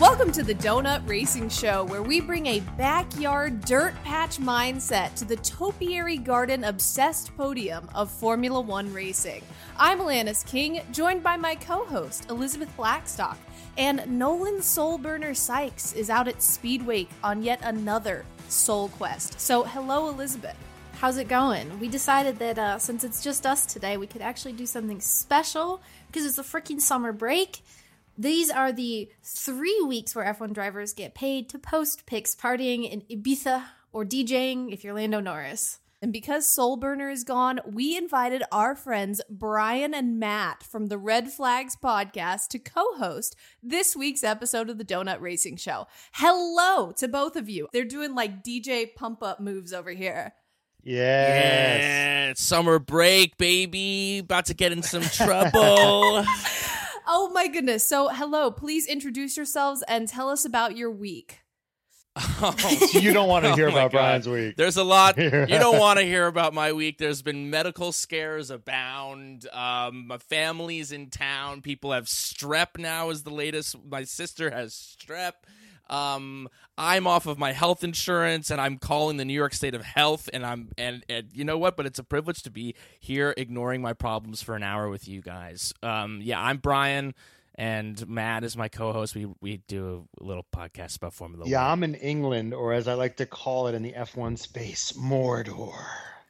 Welcome to the Donut Racing Show, where we bring a backyard dirt patch mindset to the topiary garden obsessed podium of Formula One racing. I'm Alanis King, joined by my co host, Elizabeth Blackstock, and Nolan Soulburner Sykes is out at Speedway on yet another Soul Quest. So, hello, Elizabeth. How's it going? We decided that uh, since it's just us today, we could actually do something special because it's a freaking summer break these are the three weeks where F1 drivers get paid to post pics partying in Ibiza or DJing if you're Lando Norris. And because Soulburner is gone, we invited our friends Brian and Matt from the Red Flags podcast to co host this week's episode of the Donut Racing Show. Hello to both of you. They're doing like DJ pump up moves over here. Yes. Yeah, summer break, baby. About to get in some trouble. Oh my goodness. So, hello, please introduce yourselves and tell us about your week. Oh, you don't want to hear oh about Brian's week. There's a lot you don't want to hear about my week. There's been medical scares abound. Um, my family's in town. People have strep now. Is the latest. My sister has strep. Um, I'm off of my health insurance and I'm calling the New York State of Health and I'm and, and you know what? But it's a privilege to be here ignoring my problems for an hour with you guys. Um, yeah, I'm Brian and Matt is my co-host. We we do a little podcast about Formula yeah, One. I'm in England, or as I like to call it in the F1 space, Mordor.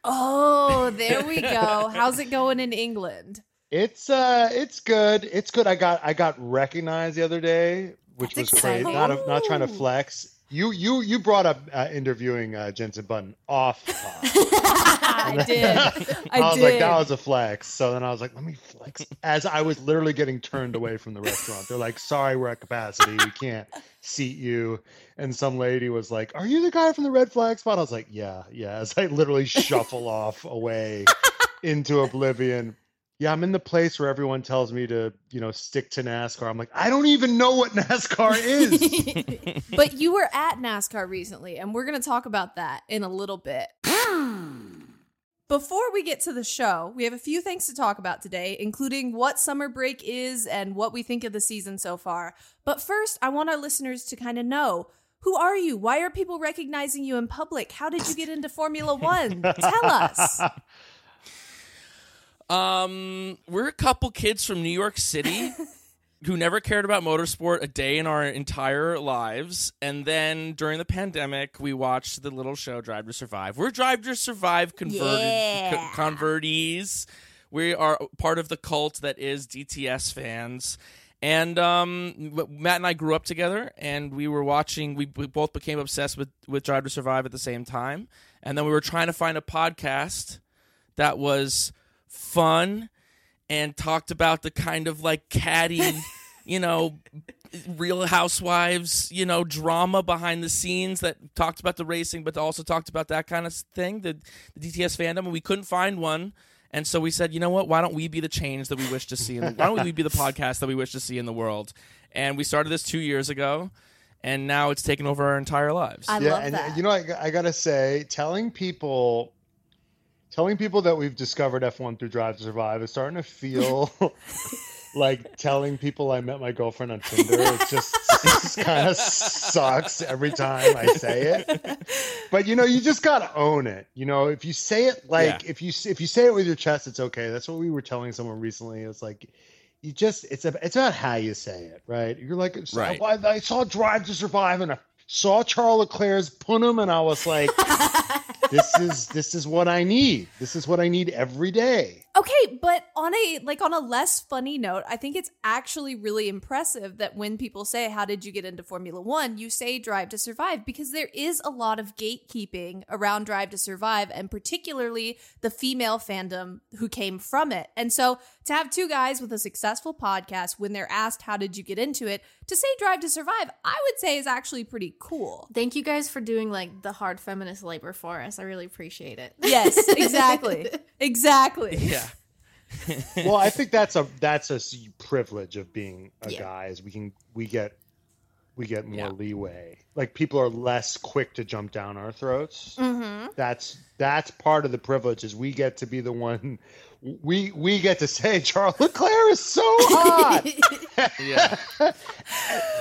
Oh, there we go. How's it going in England? It's uh, it's good. It's good. I got I got recognized the other day which That's was great. exciting. Not a, not trying to flex. You you you brought up uh, interviewing uh, Jensen Button off. I did. I, I, was did. like, that was a flex. So then I was like, let me flex. As I was literally getting turned away from the restaurant, they're like, sorry, we're at capacity. We can't seat you. And some lady was like, are you the guy from the red flag spot? I was like, yeah, yeah. As I literally shuffle off away into oblivion. Yeah, I'm in the place where everyone tells me to, you know, stick to NASCAR. I'm like, I don't even know what NASCAR is. but you were at NASCAR recently, and we're going to talk about that in a little bit. Before we get to the show, we have a few things to talk about today, including what summer break is and what we think of the season so far. But first, I want our listeners to kind of know who are you? Why are people recognizing you in public? How did you get into Formula One? Tell us. Um, we're a couple kids from New York City who never cared about motorsport a day in our entire lives. And then during the pandemic, we watched the little show Drive to Survive. We're Drive to Survive converted Yeah. co- convertees. We are part of the cult that is DTS fans. And um, Matt and I grew up together, and we were watching. We, we both became obsessed with with Drive to Survive at the same time, and then we were trying to find a podcast that was fun and talked about the kind of like catty, you know, real housewives, you know, drama behind the scenes that talked about the racing, but also talked about that kind of thing, the, the DTS fandom. And we couldn't find one. And so we said, you know what? Why don't we be the change that we wish to see? In the, why don't we be the podcast that we wish to see in the world? And we started this two years ago, and now it's taken over our entire lives. I yeah, love and uh, that. you know, I, I gotta say, telling people, telling people that we've discovered F1 through Drive to Survive is starting to feel like telling people I met my girlfriend on Tinder. It just, just kind of sucks every time I say it. But you know, you just gotta own it. You know, if you say it like Yeah. if you if you say it with your chest, it's okay. That's what we were telling someone recently. It's like you just it's a, it's about how you say it, right? You're like, Right. I, I saw Drive to Survive and I saw Charles Leclerc's Punham, and I was like, this is this is what I need. This is what I need every day. Okay, but on a like on a less funny note, I think it's actually really impressive that when people say how did you get into Formula 1, you say Drive to Survive because there is a lot of gatekeeping around Drive to Survive and particularly the female fandom who came from it. And so to have two guys with a successful podcast when they're asked how did you get into it, to say Drive to Survive, I would say is actually pretty cool. Thank you guys for doing like the hard feminist labor for us. I really appreciate it. Yes, exactly. exactly. Yeah. well, I think that's a that's a s- privilege of being a Yeah. guy is we can we get we get more Yeah. leeway. Like people are less quick to jump down our throats. Mm-hmm. That's that's part of the privilege is we get to be the one we we get to say Charles Leclerc is so hot. Yeah.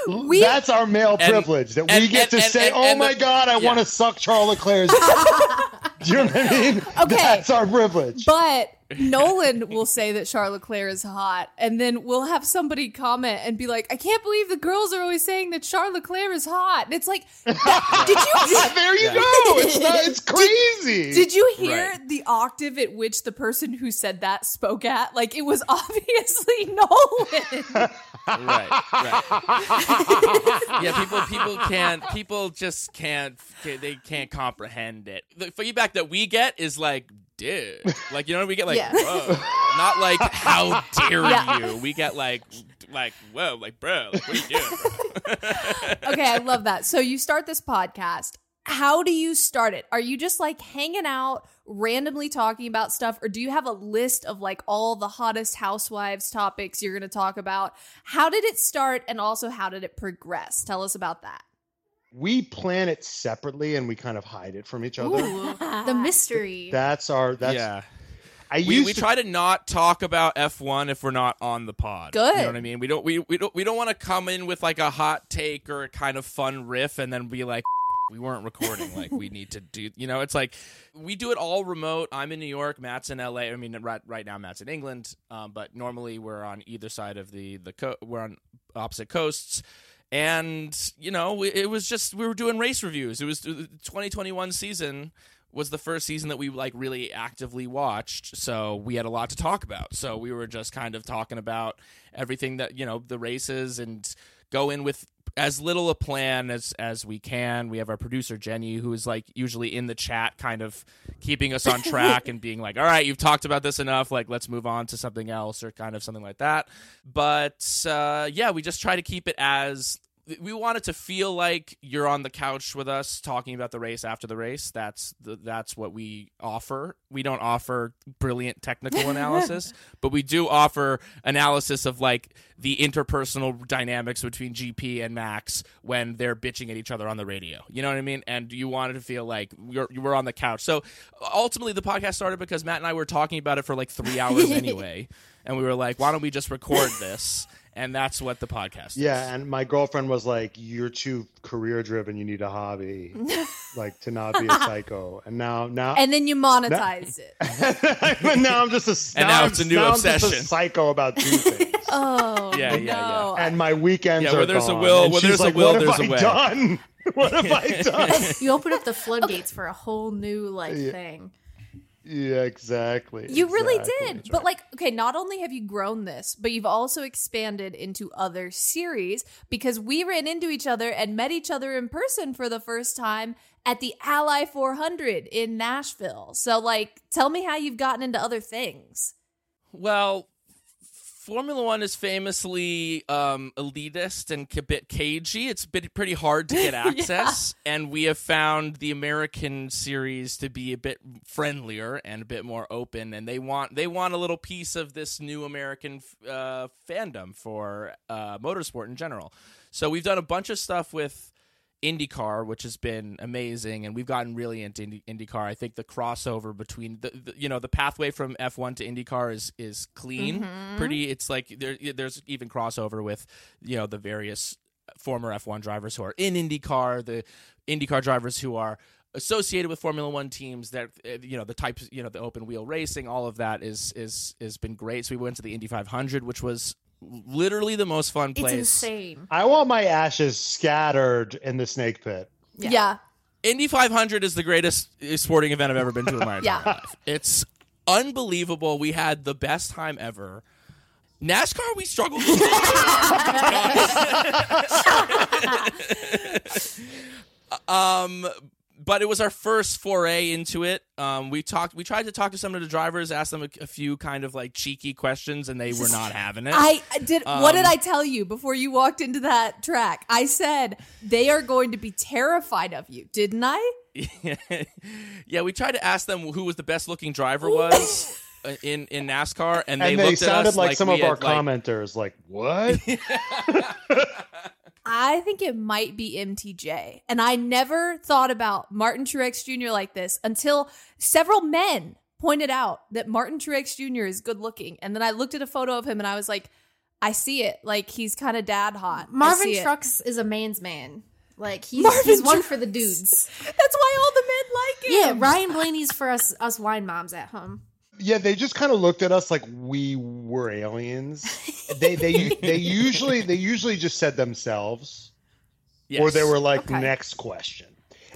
We- that's our male And- privilege that we and- get and- to and- say, and- "Oh and my the- God, I yeah. want to suck Charles Leclerc's." Do you know what I mean? Okay. That's our privilege. But Nolan will say that Charles Leclerc is hot, and then we'll have somebody comment and be like, "I can't believe the girls are always saying that Charles Leclerc is hot." And it's like, did you yeah, there you Yeah. go. It's not. It's crazy. did you hear Right. the octave at which the person who said that spoke at? Like it was obviously Nolan. right, right. yeah, people people can't people just can't they can't comprehend it. The feedback that we get is like, dude, like you know we get like, Yeah. whoa, not like how dare Yeah. you. We get like like whoa, like bro, like, what are you doing? Bro? okay, I love that. So you start this podcast. How do you start it? Are you just like hanging out, randomly talking about stuff, or do you have a list of like all the hottest housewives topics you're going to talk about? How did it start, and also how did it progress? Tell us about that. We plan it separately and we kind of hide it from each other. Ooh, the mystery. That's our. That's. yeah. I We, used we to try to not talk about F1 if we're not on the pod. Good. You know what I mean? We don't we, we don't we don't want to come in with like a hot take or a kind of fun riff and then be like we weren't recording like we need to do you know it's like we do it all remote i'm in new york matt's in la i mean right, right now matt's in england um, but normally we're on either side of the the co- we're on opposite coasts and you know it was just we were doing race reviews. It was uh, the 2021 season was the first season that we like really actively watched. So we had a lot to talk about. So we were just kind of talking about everything that you know the races and go in with as little a plan as as we can. We have our producer jenny who is like usually in the chat kind of keeping us on track and being like all right you've talked about this enough. Like let's move on to something else or kind of something like that. But uh yeah we just try to keep it as we want it to feel like you're on the couch with us talking about the race after the race. That's the, that's what we offer. We don't offer brilliant technical analysis, but we do offer analysis of like the interpersonal dynamics between GP and Max when they're bitching at each other on the radio. You know what I mean? And you want it to feel like you're you were on the couch. So ultimately, the podcast started because Matt and I were talking about it for like three hours anyway, and we were like, why don't we just record this? And that's what the podcast is. Yeah, and my girlfriend was like, "You're too career driven. You need a hobby, like to not be a psycho." And now, now, And then you monetized it. but now I'm just a And now I'm- it's a new now I'm just a obsession. psycho about two things. Oh, Yeah, yeah, no. and my weekends Yeah, are where there's a gone. will- where she's there's a will, there's have a I way." done? What have I done? you open up the floodgates for a whole new like Yeah. thing. Yeah, exactly. You really exactly. did. But like, okay, not only have you grown this, but you've also expanded into other series because we ran into each other and met each other in person for the first time at the Ally 400 in Nashville. So like, tell me how you've gotten into other things. Well, Formula One is famously um, elitist and a bit cagey. It's been pretty hard to get access, and we have found the American series to be a bit friendlier and a bit more open. And they want they want a little piece of this new American uh, fandom for uh, motorsport in general. So we've done a bunch of stuff with IndyCar, which has been amazing, and we've gotten really into Indy, IndyCar. I think the crossover between the, the you know the pathway from F1 to IndyCar is is clean, pretty. It's like there there's even crossover with you know the various former F1 drivers who are in IndyCar, the IndyCar drivers who are associated with Formula One teams. That uh, you know the types, you know the open wheel racing, all of that is is has been great. So we went to the Indy 500, which was literally the most fun place. It's place. insane. I want my ashes scattered in the snake pit. Yeah. Indy 500 is the greatest sporting event I've ever been to in my entire Yeah. life. It's unbelievable. We had the best time ever. NASCAR, we struggled. um, but it was our first foray into it. Um, we talked. We tried to talk to some of the drivers, ask them a, a few kind of like cheeky questions, and they were not having it. I I did. what did Um, I tell you before you walked into that track? I said they are going to be terrified of you, didn't I? yeah, we tried to ask them who was the best looking driver was in in NASCAR, and they, and they looked at sounded us like, some of our had, like- commenters, like, what? I think it might be MTJ. And I never thought about Martin Truex Jr. like this until several men pointed out that Martin Truex Jr. is good looking. And then I looked at a photo of him and I was like, I see it. Like he's kind of dad hot. Martin it. Truex is a man's man. Like he's, he's one for the dudes. That's why all the men like him. Yeah. Ryan Blaney's for us us wine moms at home. Yeah, they just kind of looked at us like we were aliens. they they they usually they usually just said themselves, or they were like, Okay. next question.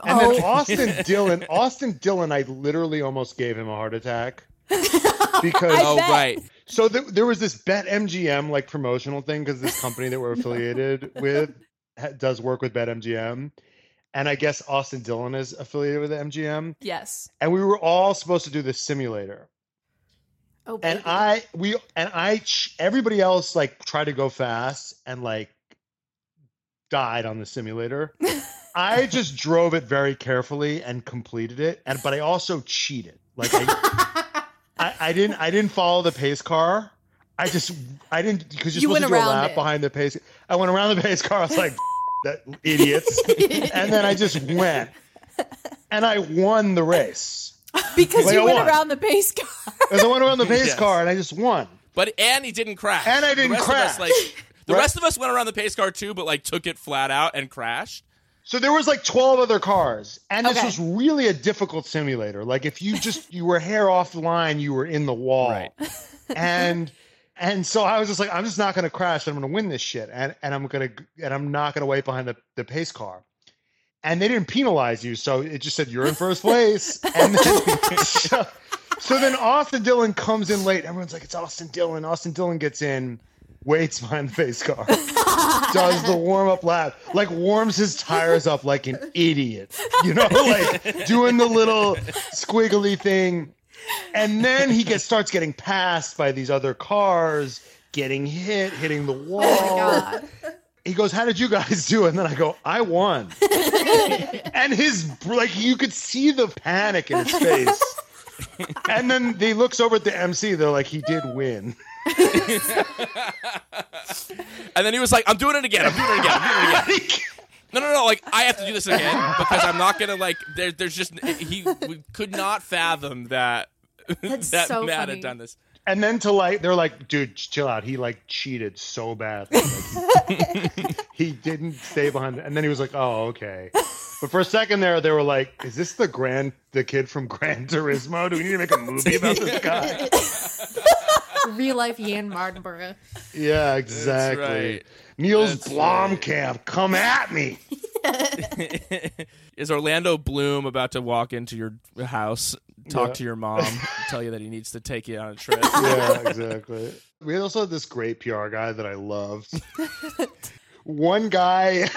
And oh. then Oh. Austin Dillon, Austin Dillon, I literally almost gave him a heart attack because Oh right, So th- there was this Bet MGM like promotional thing because this company that we're affiliated with ha- does work with Bet MGM, and I guess Austin Dillon is affiliated with MGM, Yes. and we were all supposed to do this simulator, Oh, and. I we and I everybody else like tried to go fast and like died on the simulator. I just drove it very carefully and completed it, and but I also cheated. Like I, I, I didn't I didn't follow the pace car. I just I didn't because you're You supposed went to do a lap it. behind the pace. I went around the pace car. I was like, that idiots, and then I just went, and I won the race. Because Like you I went won. around the pace car. As I went around the pace Yes. car, and I just won. but and he didn't crash, And I didn't the rest Of us, crash. like the Right. rest of us went around the pace car too, but like took it flat out and crashed. So there was like 12 other cars, and this Okay. was really a difficult simulator. Like if you just you were hair off the line, you were in the wall. Right. And and so I was just like, I'm just not gonna crash. I'm gonna win this shit, and and I'm gonna and I'm not gonna wait behind the, the pace car. And they didn't penalize you, so it just said you're in first place. And then so, so then Austin Dillon comes in late. Everyone's like, it's Austin Dillon. Austin Dillon gets in, waits behind the pace car, does the warm up lap, like warms his tires up like an idiot, you know, like doing the little squiggly thing. And then he gets starts getting passed by these other cars, getting hit, hitting the oh wall. God. He goes, "How did you guys do?" And then I go, "I won." and his like, you could see the panic in his face. and then he looks over at the MC. They're like, "He did win." And then he was like, "I'm doing it again. I'm doing it again. I'm doing it again." No, no, no. Like I have to do this again because I'm not gonna like. There, there's just he we could not fathom that That's that so Matt funny. had done this. And then to like, they're like, "Dude, chill out." He like cheated so bad Like, he, he didn't stay behind. And then he was like, "Oh, okay." But for a second there, they were like, "Is this the grand, the kid from Gran Turismo? Do we need to make a movie about this guy?" Real life Jann Mardenborough. Yeah, exactly. right. Neill That's Blomkamp, come at me. Is Orlando Bloom about to walk into your house, talk Yeah. to your mom, tell you that he needs to take you on a trip? Yeah, exactly. We also had this great PR guy that I loved. One guy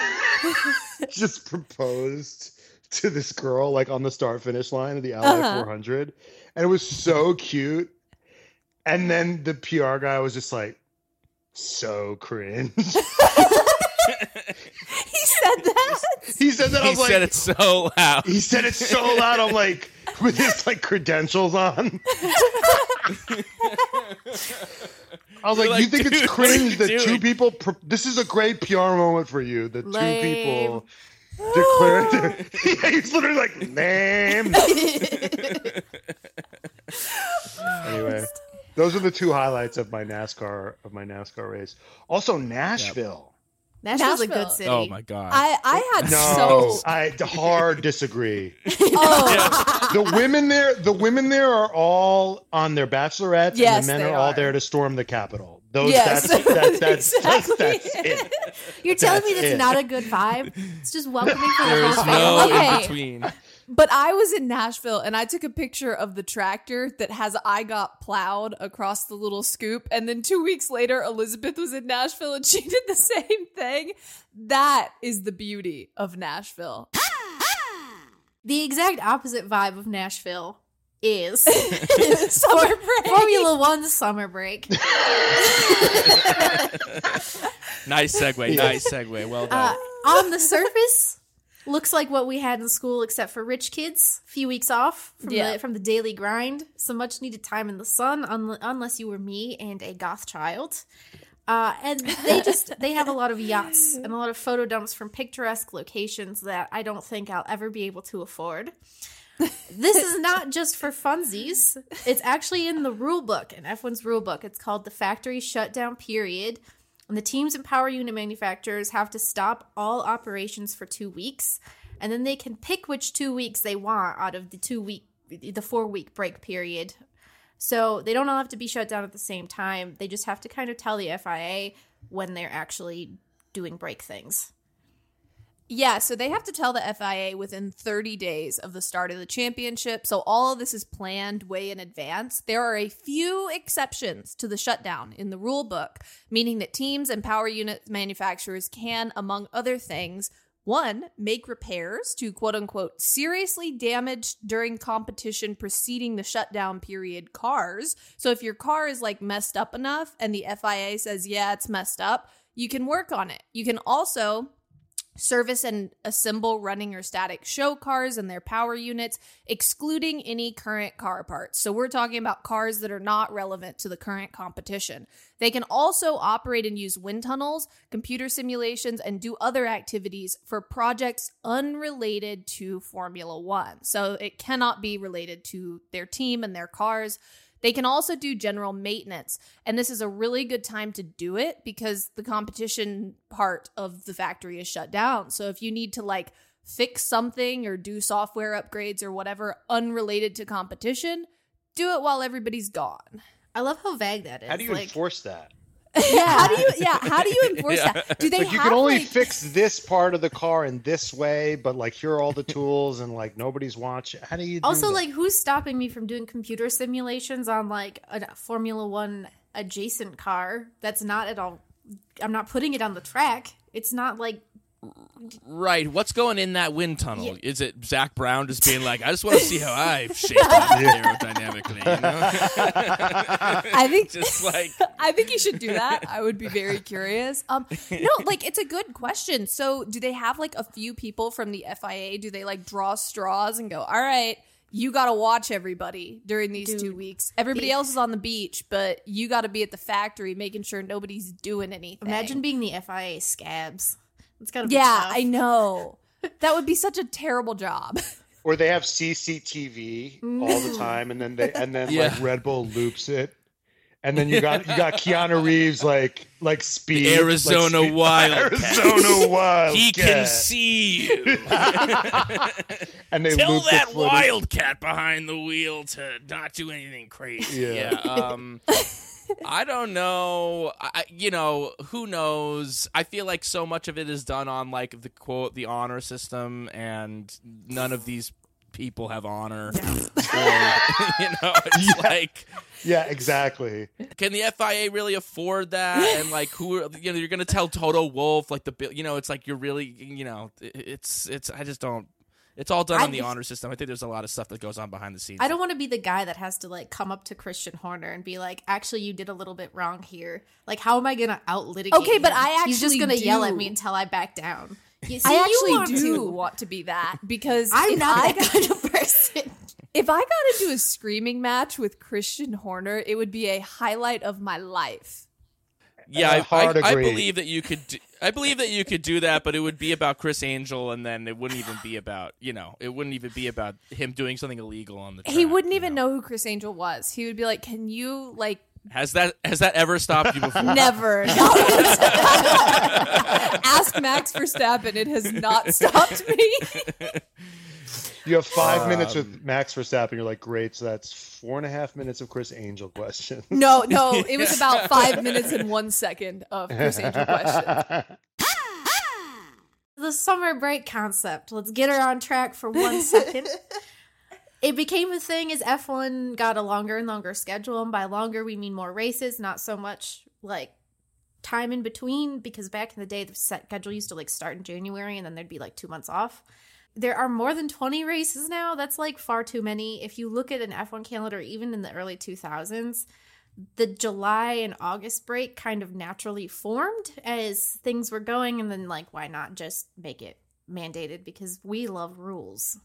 just proposed to this girl like on the start finish line of the Ally Uh-huh. 400, and it was so cute. And then the PR guy was just like, so cringe. He said that. he said that. I he was like, said it so loud. He said it so loud. I'm like, with his like credentials on. I was like, You're you think "Dude, it's cringe you that two people? Pr- this is a great PR moment for you. The two Lame. people declare. yeah, he's literally like name. anyway, those are the two highlights of my NASCAR of my NASCAR race. Also, Nashville. Nashville's a good oh, city. Oh my god. I I had No, so I hard disagree. oh The women there, the women there are all on their bachelorettes, Yes, and the men they are all there to storm the Capitol. Those, Yes, that's, that, that's, exactly. that's, that's it. You're telling me That's that's it. not a good vibe? It's just welcoming for the there is whole no family. Okay. In between. But I was in Nashville and I took a picture of the tractor that has I got plowed across the little scoop. And then two weeks later, Elizabeth was in Nashville and she did the same thing. That is the beauty of Nashville. The exact opposite vibe of Nashville is Summer break. Formula One summer break. Nice segue. Nice segue. Well Uh, done. on the surface, looks like what we had in school, except for rich kids. A few weeks off from Yeah. the from the daily grind, some much needed time in the sun. Un- unless you were me and a goth child. Uh, and they just they have a lot of yachts and a lot of photo dumps from picturesque locations that I don't think I'll ever be able to afford. This is not just for funsies. It's actually in the rule book, in F1's rule book. It's called the factory shutdown period. The teams and power unit manufacturers have to stop all operations for two weeks. And then they can pick which two weeks they want out of the two week, the four week break period. So they don't all have to be shut down at the same time. They just have to kind of tell the FIA when they're actually doing break things. Yeah, so they have to tell the FIA within 30 days of the start of the championship. So all of this is planned way in advance. There are a few exceptions to the shutdown in the rule book, meaning that teams and power unit manufacturers can, among other things, one, make repairs to quote unquote seriously damaged during competition preceding the shutdown period cars. So if your car is like messed up enough and the FIA says, yeah, it's messed up, you can work on it. You can also service and assemble running or static show cars and their power units, excluding any current car parts. So we're talking about cars that are not relevant to the current competition. They can also operate and use wind tunnels, computer simulations, and do other activities for projects unrelated to Formula One. So it cannot be related to their team and their cars. They can also do general maintenance. And this is a really good time to do it because the competition part of the factory is shut down. So if you need to like fix something or do software upgrades or whatever unrelated to competition, do it while everybody's gone. I love how vague that is. How do you like, enforce that? Yeah. how do you yeah, how do you enforce Yeah. that? Do they have like you have can only like, fix this part of the car in this way, but like here are all the tools and like nobody's watching. How do you do Also, that? like, who's stopping me from doing computer simulations on like a Formula One adjacent car that's not at all? I'm not putting it on the track. It's not like Right. What's going in that wind tunnel? Yeah. Is it Zak Brown just being like, I just want to see how I shape up aerodynamically? You know? I think just like I think you should do that. I would be very curious. Um, no, like it's a good question. So, do they have like a few people from the FIA? Do they like draw straws and go, "All right, you got to watch everybody during these two weeks. Everybody else is on the beach, but you got to be at the factory making sure nobody's doing anything." imagine being the FIA scabs. It's gotta be yeah, tough. I know. That would be such a terrible job. or they have CCTV all the time, and then they and then Yeah. like Red Bull loops it, and then you got you got Keanu Reeves like like speed The Arizona like speed- Wildcat. Arizona Wild. he can see you. and they Tell loop the that wildcat behind the wheel to not do anything crazy. Yeah. um, I don't know. I, you know, who knows? I feel like so much of it is done on like the quote, the honor system, and none of these people have honor. Or, you know, it's like, Yeah, exactly. can the FIA really afford that? And like, who are you know? You're gonna tell Toto Wolff like the bill. You know, it's like you're really, you know, it's it's. I just don't. It's all done I on the just- honor system. I think there's a lot of stuff that goes on behind the scenes. I don't want to be the guy that has to like come up to Christian Horner and be like, "Actually, you did a little bit wrong here." Like, how am I gonna out litigate? Okay, but him? I he's just gonna yell at me until I back down. You, see, I you actually want do to. want to be that because I'm not I that kind of person. if I got into a screaming match with Christian Horner, it would be a highlight of my life. Yeah, Uh, I, hard I, I believe that you could. I believe that you could do that, but it would be about Chris Angel, and then it wouldn't even be about you know, it wouldn't even be about him doing something illegal on the. Track, he wouldn't you even know who Chris Angel was. He would be like, "Can you like Has that has that ever stopped you before? never?" Ask Max Verstappen. It has not stopped me. You have five minutes Um, with Max Verstappen. You're like, great. So that's four and a half minutes of Chris Angel questions. No, no, it was about five minutes and one second of Chris Angel questions. the summer break concept. Let's get her on track for one second. it became a thing as F1 got a longer and longer schedule. And by longer, we mean more races, not so much like time in between. Because back in the day, the set schedule used to like start in January and then there'd be like two months off. There are more than 20 races now. That's like far too many. If you look at an F1 calendar, even in the early 2000s, the July and August break kind of naturally formed as things were going, and then like, why not just make it mandated? Because we love rules.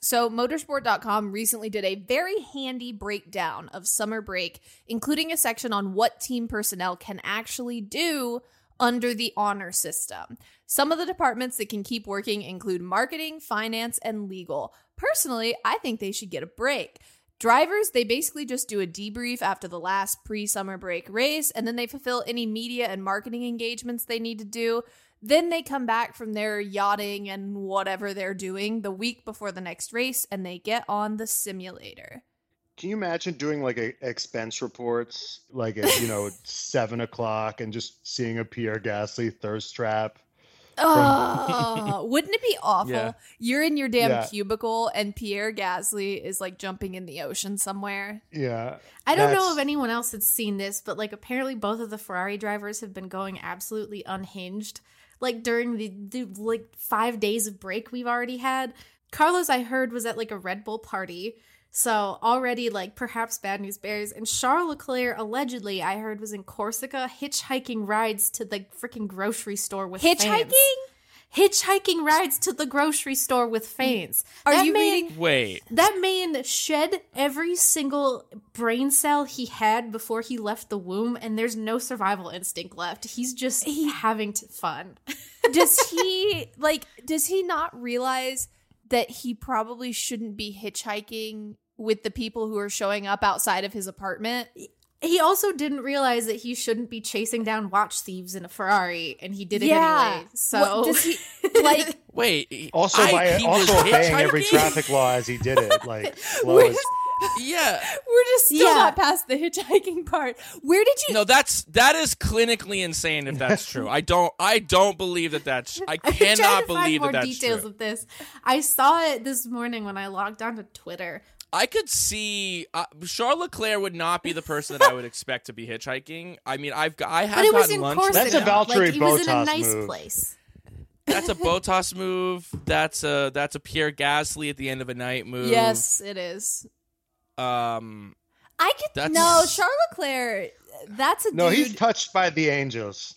So, motorsport.com recently did a very handy breakdown of summer break, including a section on what team personnel can actually do under the honor system. Some of the departments that can keep working include marketing, finance, and legal. Personally, I think they should get a break. Drivers, they basically just do a debrief after the last pre summer break race, and then they fulfill any media and marketing engagements they need to do. Then they come back from their yachting and whatever they're doing the week before the next race and they get on the simulator. Can you imagine doing like a expense reports, like at you know seven o'clock, and just seeing a Pierre Gasly thirst trap? Oh, wouldn't it be awful? Yeah. You're in your damn Yeah. cubicle and Pierre Gasly is like jumping in the ocean somewhere. Yeah, I don't know if anyone else has seen this, but like apparently both of the Ferrari drivers have been going absolutely unhinged. Like during the, the like five days of break we've already had. Carlos, I heard, was at like a Red Bull party. So already like perhaps bad news bears. And Charles Leclerc allegedly, I heard, was in Corsica hitchhiking rides to the freaking grocery store with fans. Hitchhiking? Hitchhiking rides to the grocery store with fans. Are That you man- reading? Wait, that man shed every single brain cell he had before he left the womb, and there's no survival instinct left. He's just he, having t- fun. Does he like does he not realize that he probably shouldn't be hitchhiking with the people who are showing up outside of his apartment? he also didn't realize that he shouldn't be chasing down watch thieves in a Ferrari, and he did it Yeah. anyway. So What- does he like wait. also I- by he was also obeying every traffic law as he did it, like slow as Yeah, we're just still Yeah. not past the hitchhiking part. Where did you no, that's that is clinically insane. If that's true, I don't. I don't believe that that's. I I'm trying cannot to find believe more that's details true. of this. I saw it this morning when I logged on to Twitter. I could see uh, Charles Leclerc would not be the person that I would expect to be hitchhiking. I mean, I've got, I have But it was gotten in lunch. Corsica. That's a Valtteri like, he was in a nice move. place. That's a Bottas move. That's a that's a Pierre Gasly at the end of a night move. Yes, it is. Um. I could That's- no Charles Leclerc. That's a no, dude. he's touched by the angels.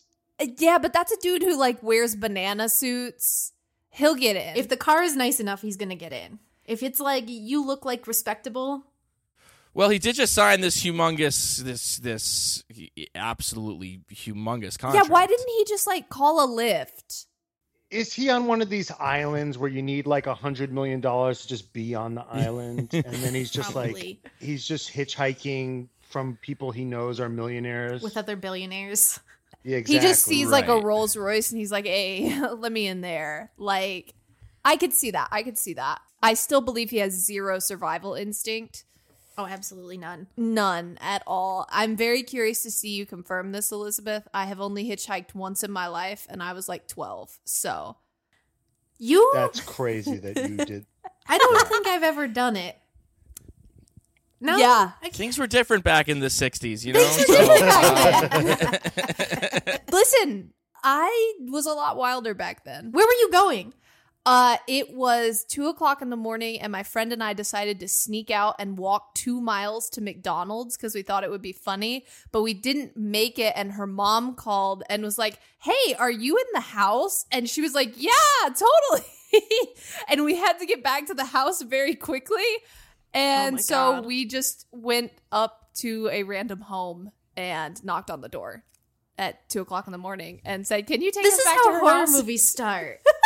yeah, but that's a dude who like wears banana suits. He'll get in. If the car is nice enough, he's gonna get in. If it's like you look like respectable, Well, he did just sign this humongous, this this absolutely humongous contract. yeah, why didn't he just like call a lift? Is he on one of these islands where you need like a hundred million dollars to just be on the island, and then he's just like he's just hitchhiking from people he knows are millionaires? with other billionaires. Yeah, He just exactly. sees like a. Rolls Royce and he's like, "Hey, let me in there." Like, I could see that. I could see that. I still believe he has zero survival instinct. Oh, absolutely none. None at all. I'm very curious to see you confirm this, Elizabeth. I have only hitchhiked once in my life, and I was like 12. So, You? That's crazy that you did. I don't think I've ever done it. No. yeah. Things were different back in the '60s, you know. Things were So, different uh, Listen, I was a lot wilder back then. Where were you going? Uh, it was two o'clock in the morning, and my friend and I decided to sneak out and walk two miles to McDonald's because we thought it would be funny, but we didn't make it. And her mom called and was like, Hey, are you in the house? And she was like, Yeah, totally. and we had to get back to the house very quickly. And my so God. we just went up to a random home and knocked on the door. at two o'clock in the morning and said, "Can you take This us is back to how her horror house?" movies start.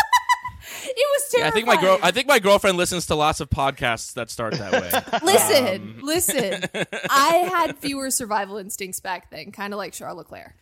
It was Yeah, I think my girl. I think my girlfriend listens to lots of podcasts that start that way. Listen, Um, listen. I had fewer survival instincts back then, kind of like Charles Leclerc.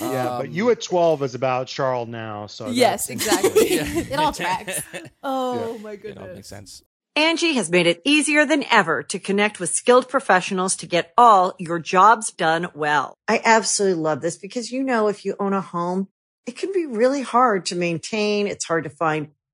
Yeah, but you at 12 is about Charles now. So Yes, that's- exactly. it all tracks. Oh my You It all makes sense. Angie has made it easier than ever to connect with skilled professionals to get all your jobs done well. I absolutely love this because, you know, if you own a home, it can be really hard to maintain. It's hard to find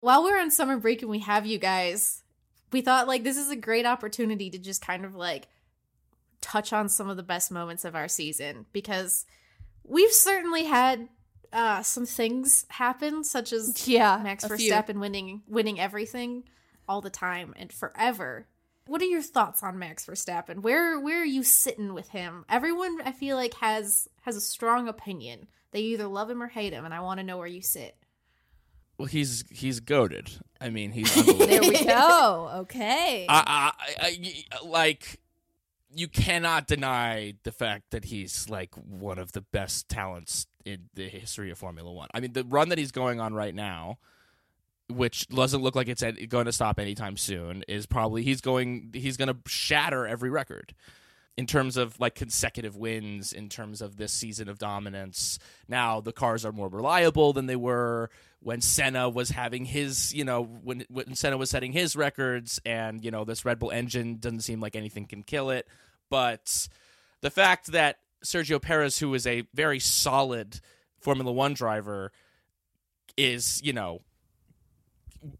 While we're on summer break and we have you guys, we thought like this is a great opportunity to just kind of like touch on some of the best moments of our season because we've certainly had uh some things happen such as Yeah, Max. Verstappen winning winning everything all the time and forever. What are your thoughts on Max Verstappen? Where where are you sitting with him? Everyone I feel like has has a strong opinion. They either love him or hate him and I want to know where you sit. Well, he's he's goaded. I mean, he's unbelievable. There we go. Okay. I, I, I, I- like you cannot deny the fact that he's like one of the best talents in the history of Formula One. I mean, the run that he's going on right now, which doesn't look like it's going to stop anytime soon, is probably he's going he's going to shatter every record in terms of like consecutive wins in terms of this season of dominance. Now the cars are more reliable than they were when Senna was having his you know when when Senna was setting his records and you know this Red Bull engine doesn't seem like anything can kill it. But the fact that Sergio Perez who is a very solid Formula 1 driver is you know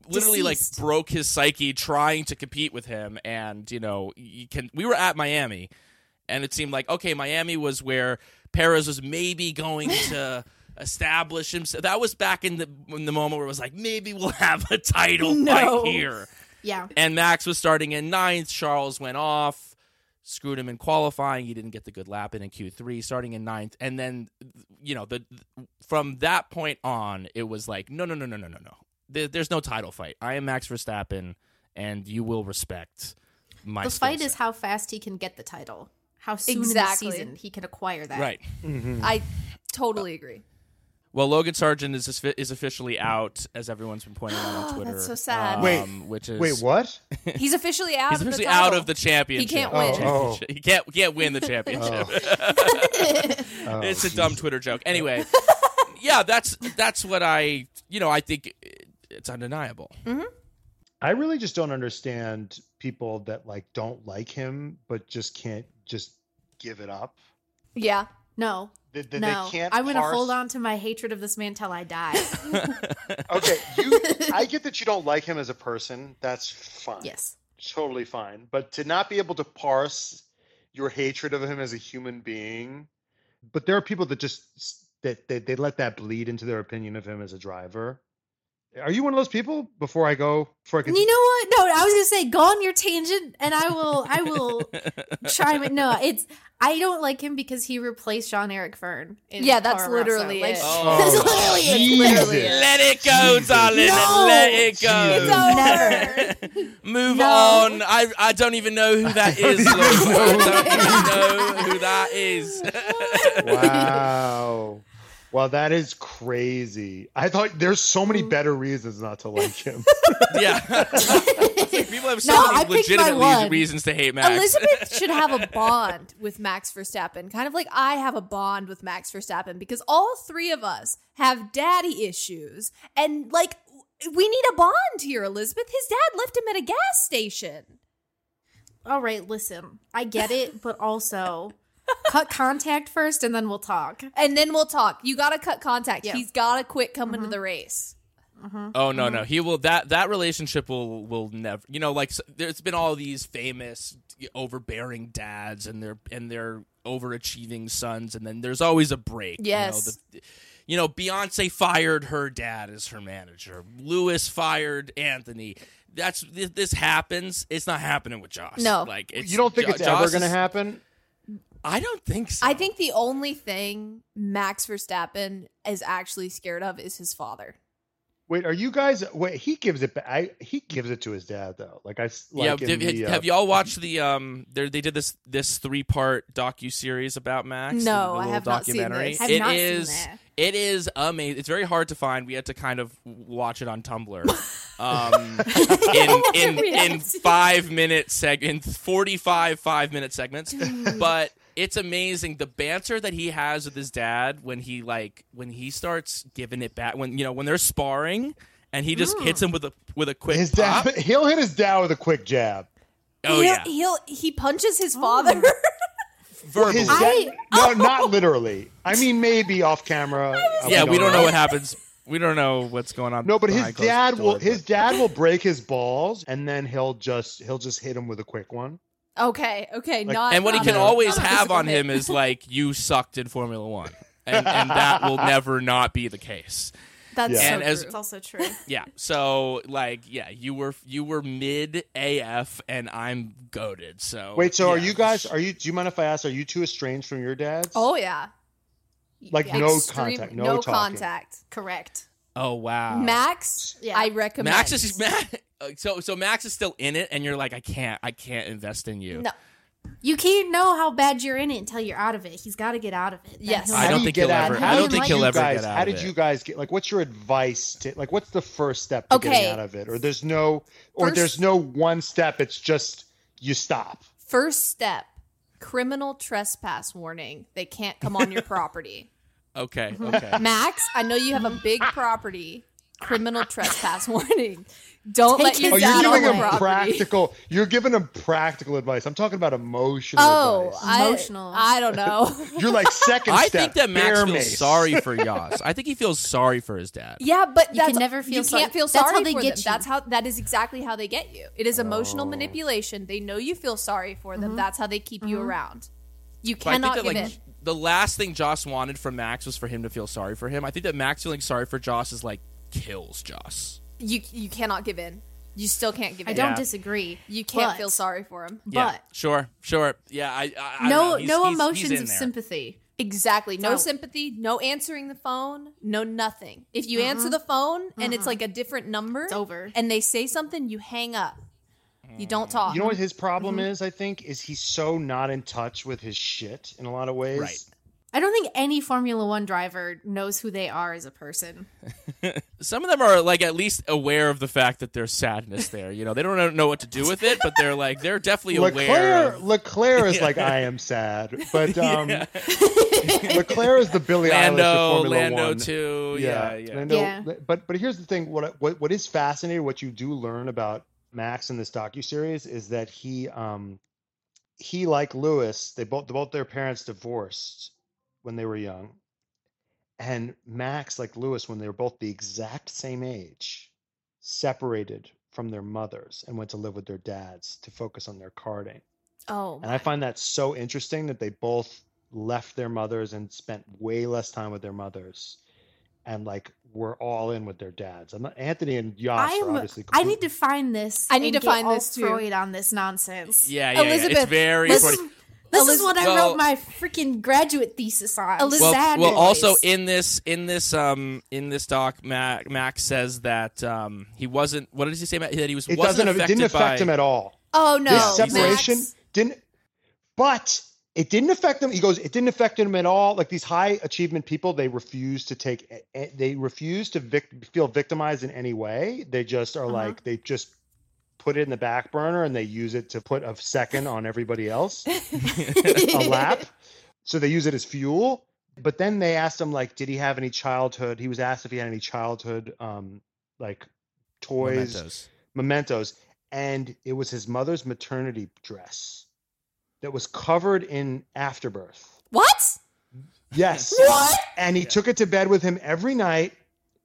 literally like broke his psyche trying to compete with him and you know you can we were at Miami and it seemed like okay Miami was where Perez was maybe going to establish himself that was back in the in the moment where it was like maybe we'll have a title No. fight here Yeah. and Max was starting in ninth Charles went off screwed him in qualifying he didn't get the good lap in in Q3 starting in ninth and then you know the from that point on it was like no no no no no no no there, there's no title fight I am Max Verstappen and you will respect my The skill fight is how fast he can get the title. How soon Exactly. in the season he can acquire that. right I totally agree. Well, Logan Sargeant is is officially out, as everyone's been pointing out on Twitter. That's so sad. Wait, um, which is Wait, what? He's officially out. He's of officially the title. out of the championship. He can't win. Oh, He can't can't win the championship. Oh, it's a dumb Twitter joke. Anyway, yeah, that's that's what I you know I think it's undeniable. Mm-hmm. I really just don't understand people that like don't like him, but just can't just give it up. Yeah. No. That, that no. they can't. I'm going to parse- hold on to my hatred of this man till I die. Okay, you. I get that you don't like him as a person. That's fine. yes. totally fine. But to not be able to parse your hatred of him as a human being, but there are people that just that they, they let that bleed into their opinion of him as a driver. Are you one of those people? Before I go, before I can, You know what? No, I was gonna say go on your tangent, and I will. I will try. in. No, it's I don't like him because he replaced Jean Eric Vergne. Yeah, that's Toro Rosso. literally like, it. Oh, that's literally it. Jesus. Literally it. Let it go, Jesus. darling. No. Let it go. Jesus. Never. Move No. on. I I don't even know who that is. Logan. I don't even know who that is. wow. Well, that is crazy. I thought there's so many mm. better reasons not to like him. Yeah. Like people have so No, I many picked my legitimate reasons to hate Max. Elizabeth should have a bond with Max Verstappen, kind of like I have a bond with Max Verstappen, because all three of us have daddy issues, and like we need a bond here, Elizabeth. His dad left him at a gas station. All right, listen. I get it, but also cut contact first and then we'll talk. And then we'll talk. You gotta cut contact. Yeah. He's gotta quit coming to mm-hmm. the race. Mm-hmm. Oh no, mm-hmm. no, he will. That that relationship will will never. You know, like s- there's been all these famous overbearing dads and their and their overachieving sons, and then there's always a break. Yes. You know, the, you know Beyonce fired her dad as her manager. Lewis fired Anthony. That's this, this happens. It's not happening with Josh. No. like it's, you don't think Jo- it's Josh ever going to is- happen? I don't think so. I think the only thing Max Verstappen is actually scared of is his father. Wait, are you guys? Wait, he gives it. ba- I, he gives it to his dad though. Like I. s- yeah, Like in have, uh, y'all watched the um? They they did this this three part docu series about Max. No, the- the I little have not seen documentary. this. I've It not seen is- that. It is amazing. It's very hard to find. We had to kind of watch it on Tumblr. Um, in in in five minute seg in forty five five minute segments, but it's amazing the banter that he has with his dad when he like when he starts giving it back when you know when they're sparring and he just hits mm. him with a with a quick his pop. dad. He'll hit his dad with a quick jab. Oh he'll, yeah, he'll he punches his oh. father. verbally. His I- dad, no, not literally. I mean, maybe off camera. yeah, we don't know know what happens. We don't know what's going on. No, but his behind closed dad will doors, his but- dad will break his balls and then he'll just he'll just hit him with a quick one. Okay, okay, Like- not and what he can a- always have on him is like you sucked in Formula One, and and that will never not be the case. That's Yeah. so And as- true. It's also true. Yeah. So like, yeah, you were you were mid AF, and I'm goaded. So Wait, so are you guys are you do you mind if I ask are you two estranged from your dads? Oh yeah, like yeah. no Extreme- contact, no, no talking. contact. Correct. Oh wow, Max, Yeah. I recommend. Max is Max. So so Max is still in it, and you're like, I can't, I can't invest in you. no. You can't know how bad you're in it until you're out of it. He's got to get out of it. Yes. I don't think he'll ever- I don't think he'll ever get out How did you guys get like? What's your advice to like? What's the first step to Okay. getting out of it? Or there's no, or First- there's no one step. It's just you stop. First step: criminal trespass warning. They can't come on your property. Okay. Okay. Max, I know you have a big property. Criminal trespass warning. Don't Take let your his Oh, dad you're on giving the him property. practical. You're giving him practical advice. I'm talking about emotional Oh, advice. I, Emotional. I don't know. You're like second I step. think that Max bear feels mace. sorry for Yas. I think he feels sorry for his dad. Yeah, but You that's, can never feel you sorry- can't feel that's sorry how they for get them. you. That's how that is exactly how they get you. It is emotional Oh. manipulation. They know you feel sorry for Mm-hmm. them. That's how they keep you around. You But I cannot think that give like in. The last thing Jos wanted from Max was for him to feel sorry for him. I think that Max feeling sorry for Jos is like kills Jos. You you cannot give in. You still can't give in. I don't Yeah. disagree. You can't but- feel sorry for him. Yeah, But sure, sure. Yeah, I, I, I no. He's- no he's- he's emotions in of there. sympathy. Exactly. No No. sympathy, no answering the phone, no nothing. If you uh-huh. answer the phone and it's uh-huh. like a different number It's over. and they say something, you hang up. You don't talk. You know what his problem Mm-hmm. is? I think is he's so not in touch with his shit in a lot of ways. Right. I don't think any Formula One driver knows who they are as a person. Some of them are like at least aware of the fact that there's sadness there. You know, they don't know what to do with it, but they're like they're definitely aware. Leclerc, Of, Leclerc is like I am sad, but um, Leclerc is the Billie Eilish of Formula Lando One. too. Yeah, yeah. Lando- Yeah. But but here's the thing: what what what is fascinating, what you do learn about Max in this docu series is that he um he like Lewis, they both both their parents divorced when they were young, and Max like Lewis when they were both the exact same age, separated from their mothers and went to live with their dads to focus on their karting. oh, And I find that so interesting that they both left their mothers and spent way less time with their mothers and like were all in with their dads. I'm not, Anthony and Josh I'm, obviously I need to find this. I need to find this too. Freud on this nonsense. Yeah, yeah, yeah. Elizabeth, It's very let's- This Eliz- is what I well- wrote my freaking graduate thesis on. Eliz- well, well also in this in this um in this doc Mac, Max says that um he wasn't what did he say Matt? that he was it wasn't doesn't it didn't affect by, him at all. oh no, this separation Max- didn't but it didn't affect them. He goes, it didn't affect him at all. Like these high achievement people, they refuse to take, they refuse to vic- feel victimized in any way. They just are Uh-huh. like, they just put it in the back burner and they use it to put a second on everybody else, a lap. So they use it as fuel. But then they asked him, like, did he have any childhood? He was asked if he had any childhood, um, like toys, Mementos. mementos and it was his mother's maternity dress that was covered in afterbirth What? yes What? and he took it to bed with him every night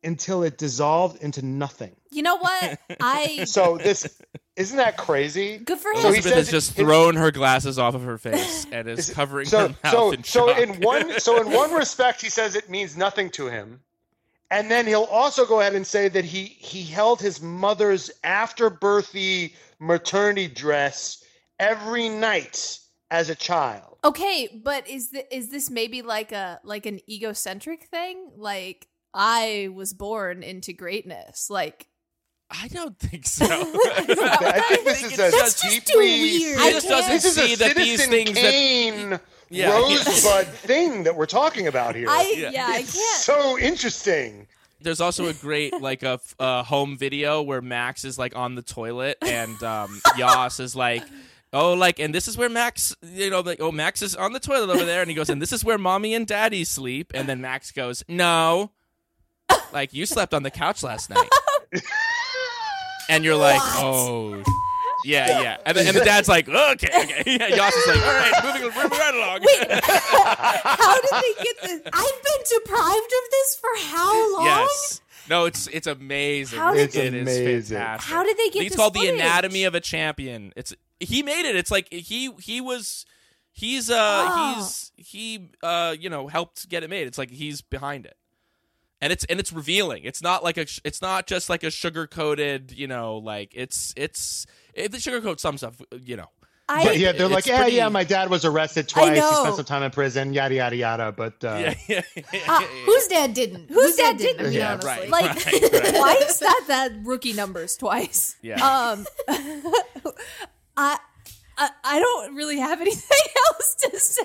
until it dissolved into nothing You know what? I so this isn't that crazy good for him. So he Elizabeth has just it- thrown her glasses off of her face and is covering so her mouth so in so shock. in one so in one respect he says it means nothing to him and then he'll also go ahead and say that he he held his mother's afterbirthy maternity dress every night as a child Okay, but is the, is this maybe like a like an egocentric thing? Like I was born into greatness. Like I don't think so. I think this is a That's just too deeply. weird. I just doesn't This is a see that these Citizen things that Yeah, rosebud thing that we're talking about here. I Yeah. yeah, I it's can't. so interesting. There's also a great like a, uh, home video where Max is like on the toilet and um, Yas is like, oh, like, and this is where Max, you know, like, oh, Max is on the toilet over there, and he goes, and this is where mommy and daddy sleep, and then Max goes, no, like you slept on the couch last night, and you're like, oh. Yeah, yeah, and, then, and the dad's like, okay, okay. Yeah, Yas is like, all right, moving, moving right along. Wait, How did they get this? I've been deprived of this for how long? Yes. No, it's it's amazing. How did- It is It's amazing. fantastic. How did they get It's this called the? Anatomy of a Champion. It's he made it. It's like he he was he's uh Oh. he's he uh you know helped get it made. It's like he's behind it. And it's and it's revealing. It's not like a it's not just like a sugar coated, you know, like it's it's it, the sugar coat some stuff, you know. I But yeah, they're like, yeah, pretty- yeah, my dad was arrested twice. He spent some time in prison, yada yada yada. But uh, Yeah, yeah, yeah, Uh, whose dad didn't? Whose dad didn't? I mean, Yeah, honestly. right, like right, right. twice that that rookie numbers twice. Yeah. Um, I, I I don't really have anything else to say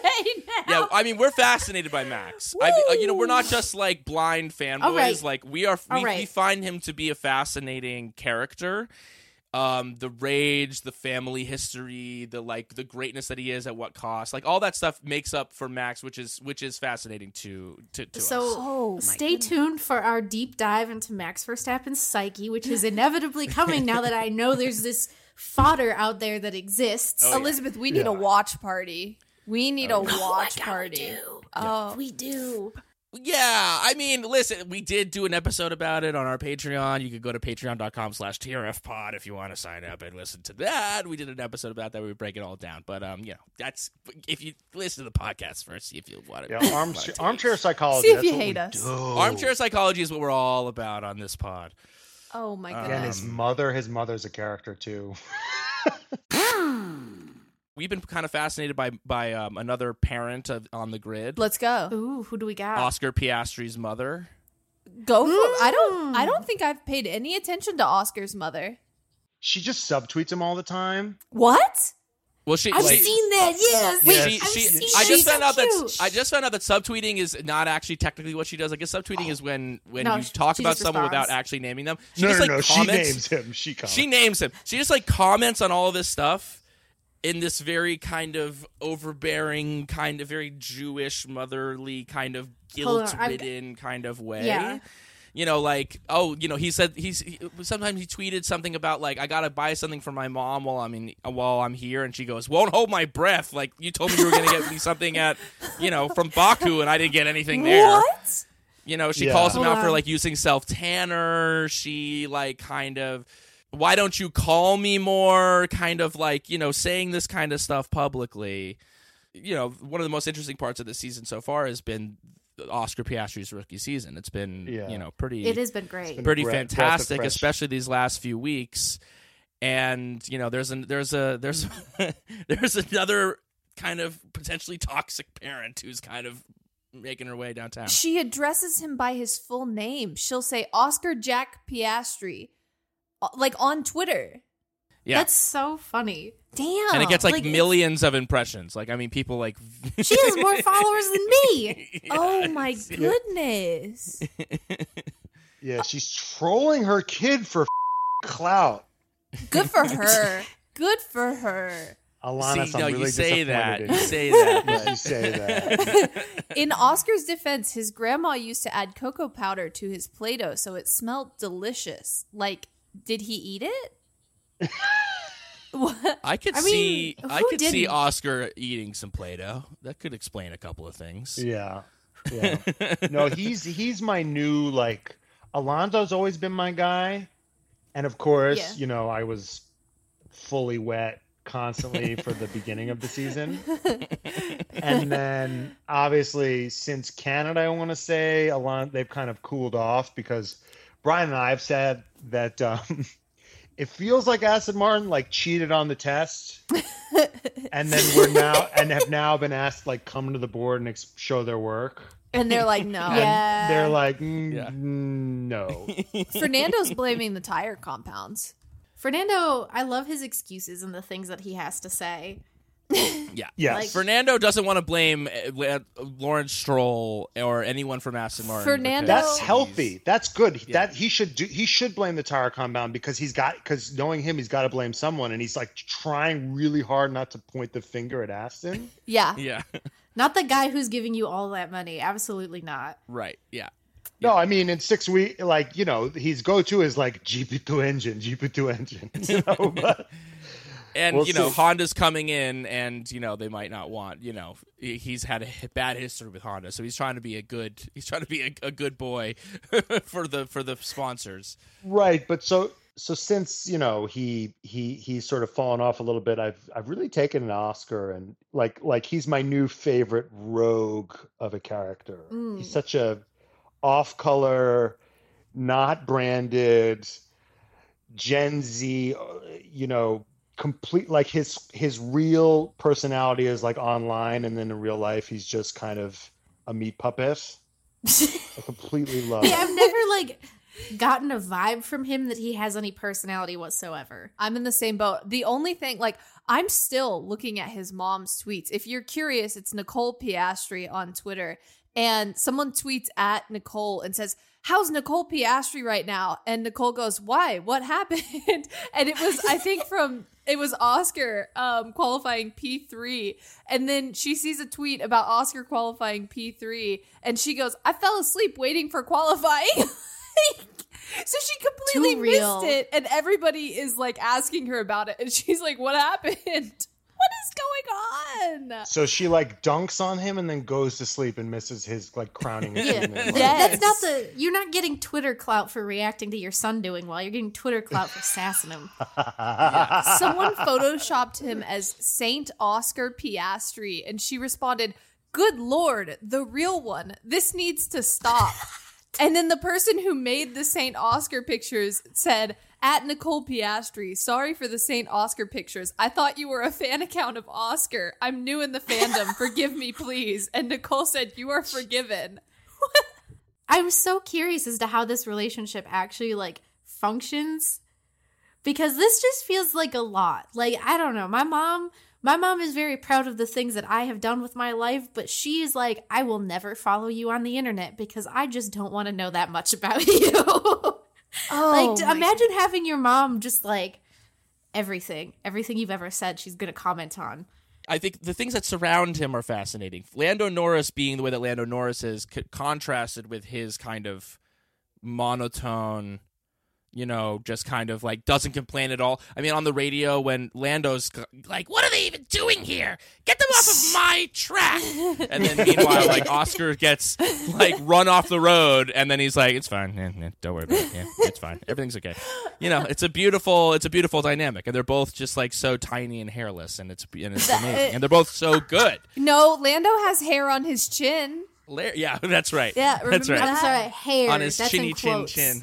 now. Yeah, I mean, we're fascinated by Max. I, uh, you know, we're not just like blind fanboys. All right. Like we are, we, All right. we find him to be a fascinating character. Um, the rage, the family history, the like, the greatness that he is at what cost, like all that stuff makes up for Max, which is which is fascinating to to, to So us. Oh, my stay tuned for our deep dive into Max Verstappen's psyche, which is inevitably coming now that I know there's this fodder out there that exists. Oh, yeah. Elizabeth, we need Yeah. a watch party. We need a Oh, I watch gotta party. do. Oh, We do. Yeah, I mean, listen, we did do an episode about it on our Patreon. You could go to patreon.com slash trfpod if you want to sign up and listen to that. We did an episode about that we break it all down. But, um, you know, that's, if you listen to the podcast first, see if you want to. yeah, armchair, armchair psychology. See if that's you hate us. do. Armchair psychology is what we're all about on this pod. Oh my god! And his mother, his mother's a character too. We've been kind of fascinated by by um, another parent of, on the grid, Let's go. Ooh, who do we got? Oscar Piastri's mother. Go for it. I don't. I don't think I've paid any attention to Oscar's mother. She just subtweets him all the time. What? Well, she I've like, seen that. Uh, yes. Wait, she, I've she, seen I that. just found so out that. I just found out that subtweeting is not actually technically what she does. I guess subtweeting oh. is when when No, you talk about someone responds. without actually naming them. She no, just no, like no. She comments. names him. She comments. She names him. She just like comments on all of this stuff in this very kind of overbearing, kind of very Jewish, motherly, kind of Hold on, I've- guilt-ridden kind of way. Yeah. You know, like oh, you know, he said he's he, sometimes he tweeted something about like I gotta buy something for my mom while I'm in while I'm here, and she goes, "Won't hold my breath." Like you told me you were gonna get me something at, you know, from Baku, and I didn't get anything there. What? You know, she Yeah. calls him Hold out for like using self tanner. She like kind of, why don't you call me more? Kind of like you know saying this kind of stuff publicly. You know, one of the most interesting parts of the season so far has been Oscar Piastri's rookie season. It's been Yeah. you know pretty It has been great. been- pretty breath- breath fantastic, fresh- especially these last few weeks. And you know, there's an there's a there's there's another kind of potentially toxic parent who's kind of making her way downtown. She addresses him by his full name. She'll say Oscar Jack Piastri, uh, like on Twitter. Yeah. That's so funny. Damn. and it gets like, it's- millions of impressions. Like I mean, people like She has more followers than me. Oh my goodness. Yeah, she's trolling her kid for clout. Good for her. Good for her. Alana, See, I'm no, really you say that. disappointed You in say that. Yes, but- you say that. In Oscar's defense, his grandma used to add cocoa powder to his Play Doh so it smelled delicious. Like, did he eat it? what? I could I mean, see I could see didn't? Oscar eating some Play-Doh. That could explain a couple of things. Yeah. Yeah. No, he's he's my new like Alonso's always been my guy. And of course, Yeah. you know, I was fully wet constantly for the beginning of the season. and then obviously since Canada, I want to say Alon they've kind of cooled off because Brian and I have said that um it feels like Aston Martin like cheated on the test. and then we're now and have now been asked like come to the board and ex- show their work. And they're like, no. And Yeah. they're like, mm, Yeah. no. Fernando's blaming the tire compounds. Fernando, I love his excuses and the things that he has to say. Yeah. Yes. Like- Fernando doesn't want to blame uh, La- Lawrence Stroll or anyone from Aston Martin. Fernando- That's healthy. That's good. Yeah. That he should do. He should blame the tire compound because he's got because knowing him, he's got to blame someone, and he's like trying really hard not to point the finger at Aston. Yeah. Yeah. Not the guy who's giving you all that money. Absolutely not. right. Yeah. No, I mean in six weeks, like you know, his go-to is like GP2 engine, GP2 engine. You know, but And We'll you know, see. Honda's coming in, and you know they might not want. You know, he's had a bad history with Honda, so he's trying to be a good. He's trying to be a, a good boy for the for the sponsors. right. But so so since you know he he he's sort of fallen off a little bit, I've I've really taken an Oscar and like like he's my new favorite rogue of a character. Mm. He's such a off-color, not branded, Gen Z, uh, you know, complete like his his real personality is like online, and then in real life he's just kind of a meat puppet. I completely love. Yeah. I've never like gotten a vibe from him that he has any personality whatsoever. I'm in the same boat. The only thing, like, I'm still looking at his mom's tweets. If you're curious, it's Nicole Piastri on Twitter. And someone tweets at Nicole and says, How's Nicole Piastri right now? And Nicole goes, Why? What happened? and it was, I think, from it was Oscar um, qualifying P3. And then she sees a tweet about Oscar qualifying P3. And she goes, I fell asleep waiting for qualifying. so she completely missed it. And everybody is like asking her about it. And she's like, What happened? What is going on? So she like dunks on him and then goes to sleep and misses his like crowning Yeah, achievement. Yes. that's not the. You're not getting Twitter clout for reacting to your son doing well. You're getting Twitter clout for sassing him. Someone photoshopped him as Saint Oscar Piastri, and she responded, Good Lord, the real one. This needs to stop. and then the person who made the Saint Oscar pictures said, at Nicole Piastri, sorry for the Saint Oscar pictures. I thought you were a fan account of Oscar. I'm new in the fandom. Forgive me, please. And Nicole said, You are forgiven. I'm so curious as to how this relationship actually like functions because this just feels like a lot. Like I don't know. My mom my mom is very proud of the things that I have done with my life, but she is like I will never follow you on the internet because I just don't want to know that much about you. oh, like to my imagine having your mom just like everything, everything you've ever said she's going to comment on. I think the things that surround him are fascinating. Lando Norris being the way that Lando Norris is, c- contrasted with his kind of monotone, you know, just kind of like doesn't complain at all. I mean, on the radio when Lando's like, "What are they even doing here? Get them off of my track!" And then meanwhile, like Oscar gets like run off the road, and then he's like, "It's fine. Yeah, yeah, don't worry about it. Yeah, it's fine. Everything's okay." You know, it's a beautiful, it's a beautiful dynamic, and they're both just like so tiny and hairless, and it's and it's amazing, and they're both so good. No, Lando has hair on his chin. La- yeah, that's right. Yeah, that's remember right. I'm sorry, hair. On his that's chinny in chin chin.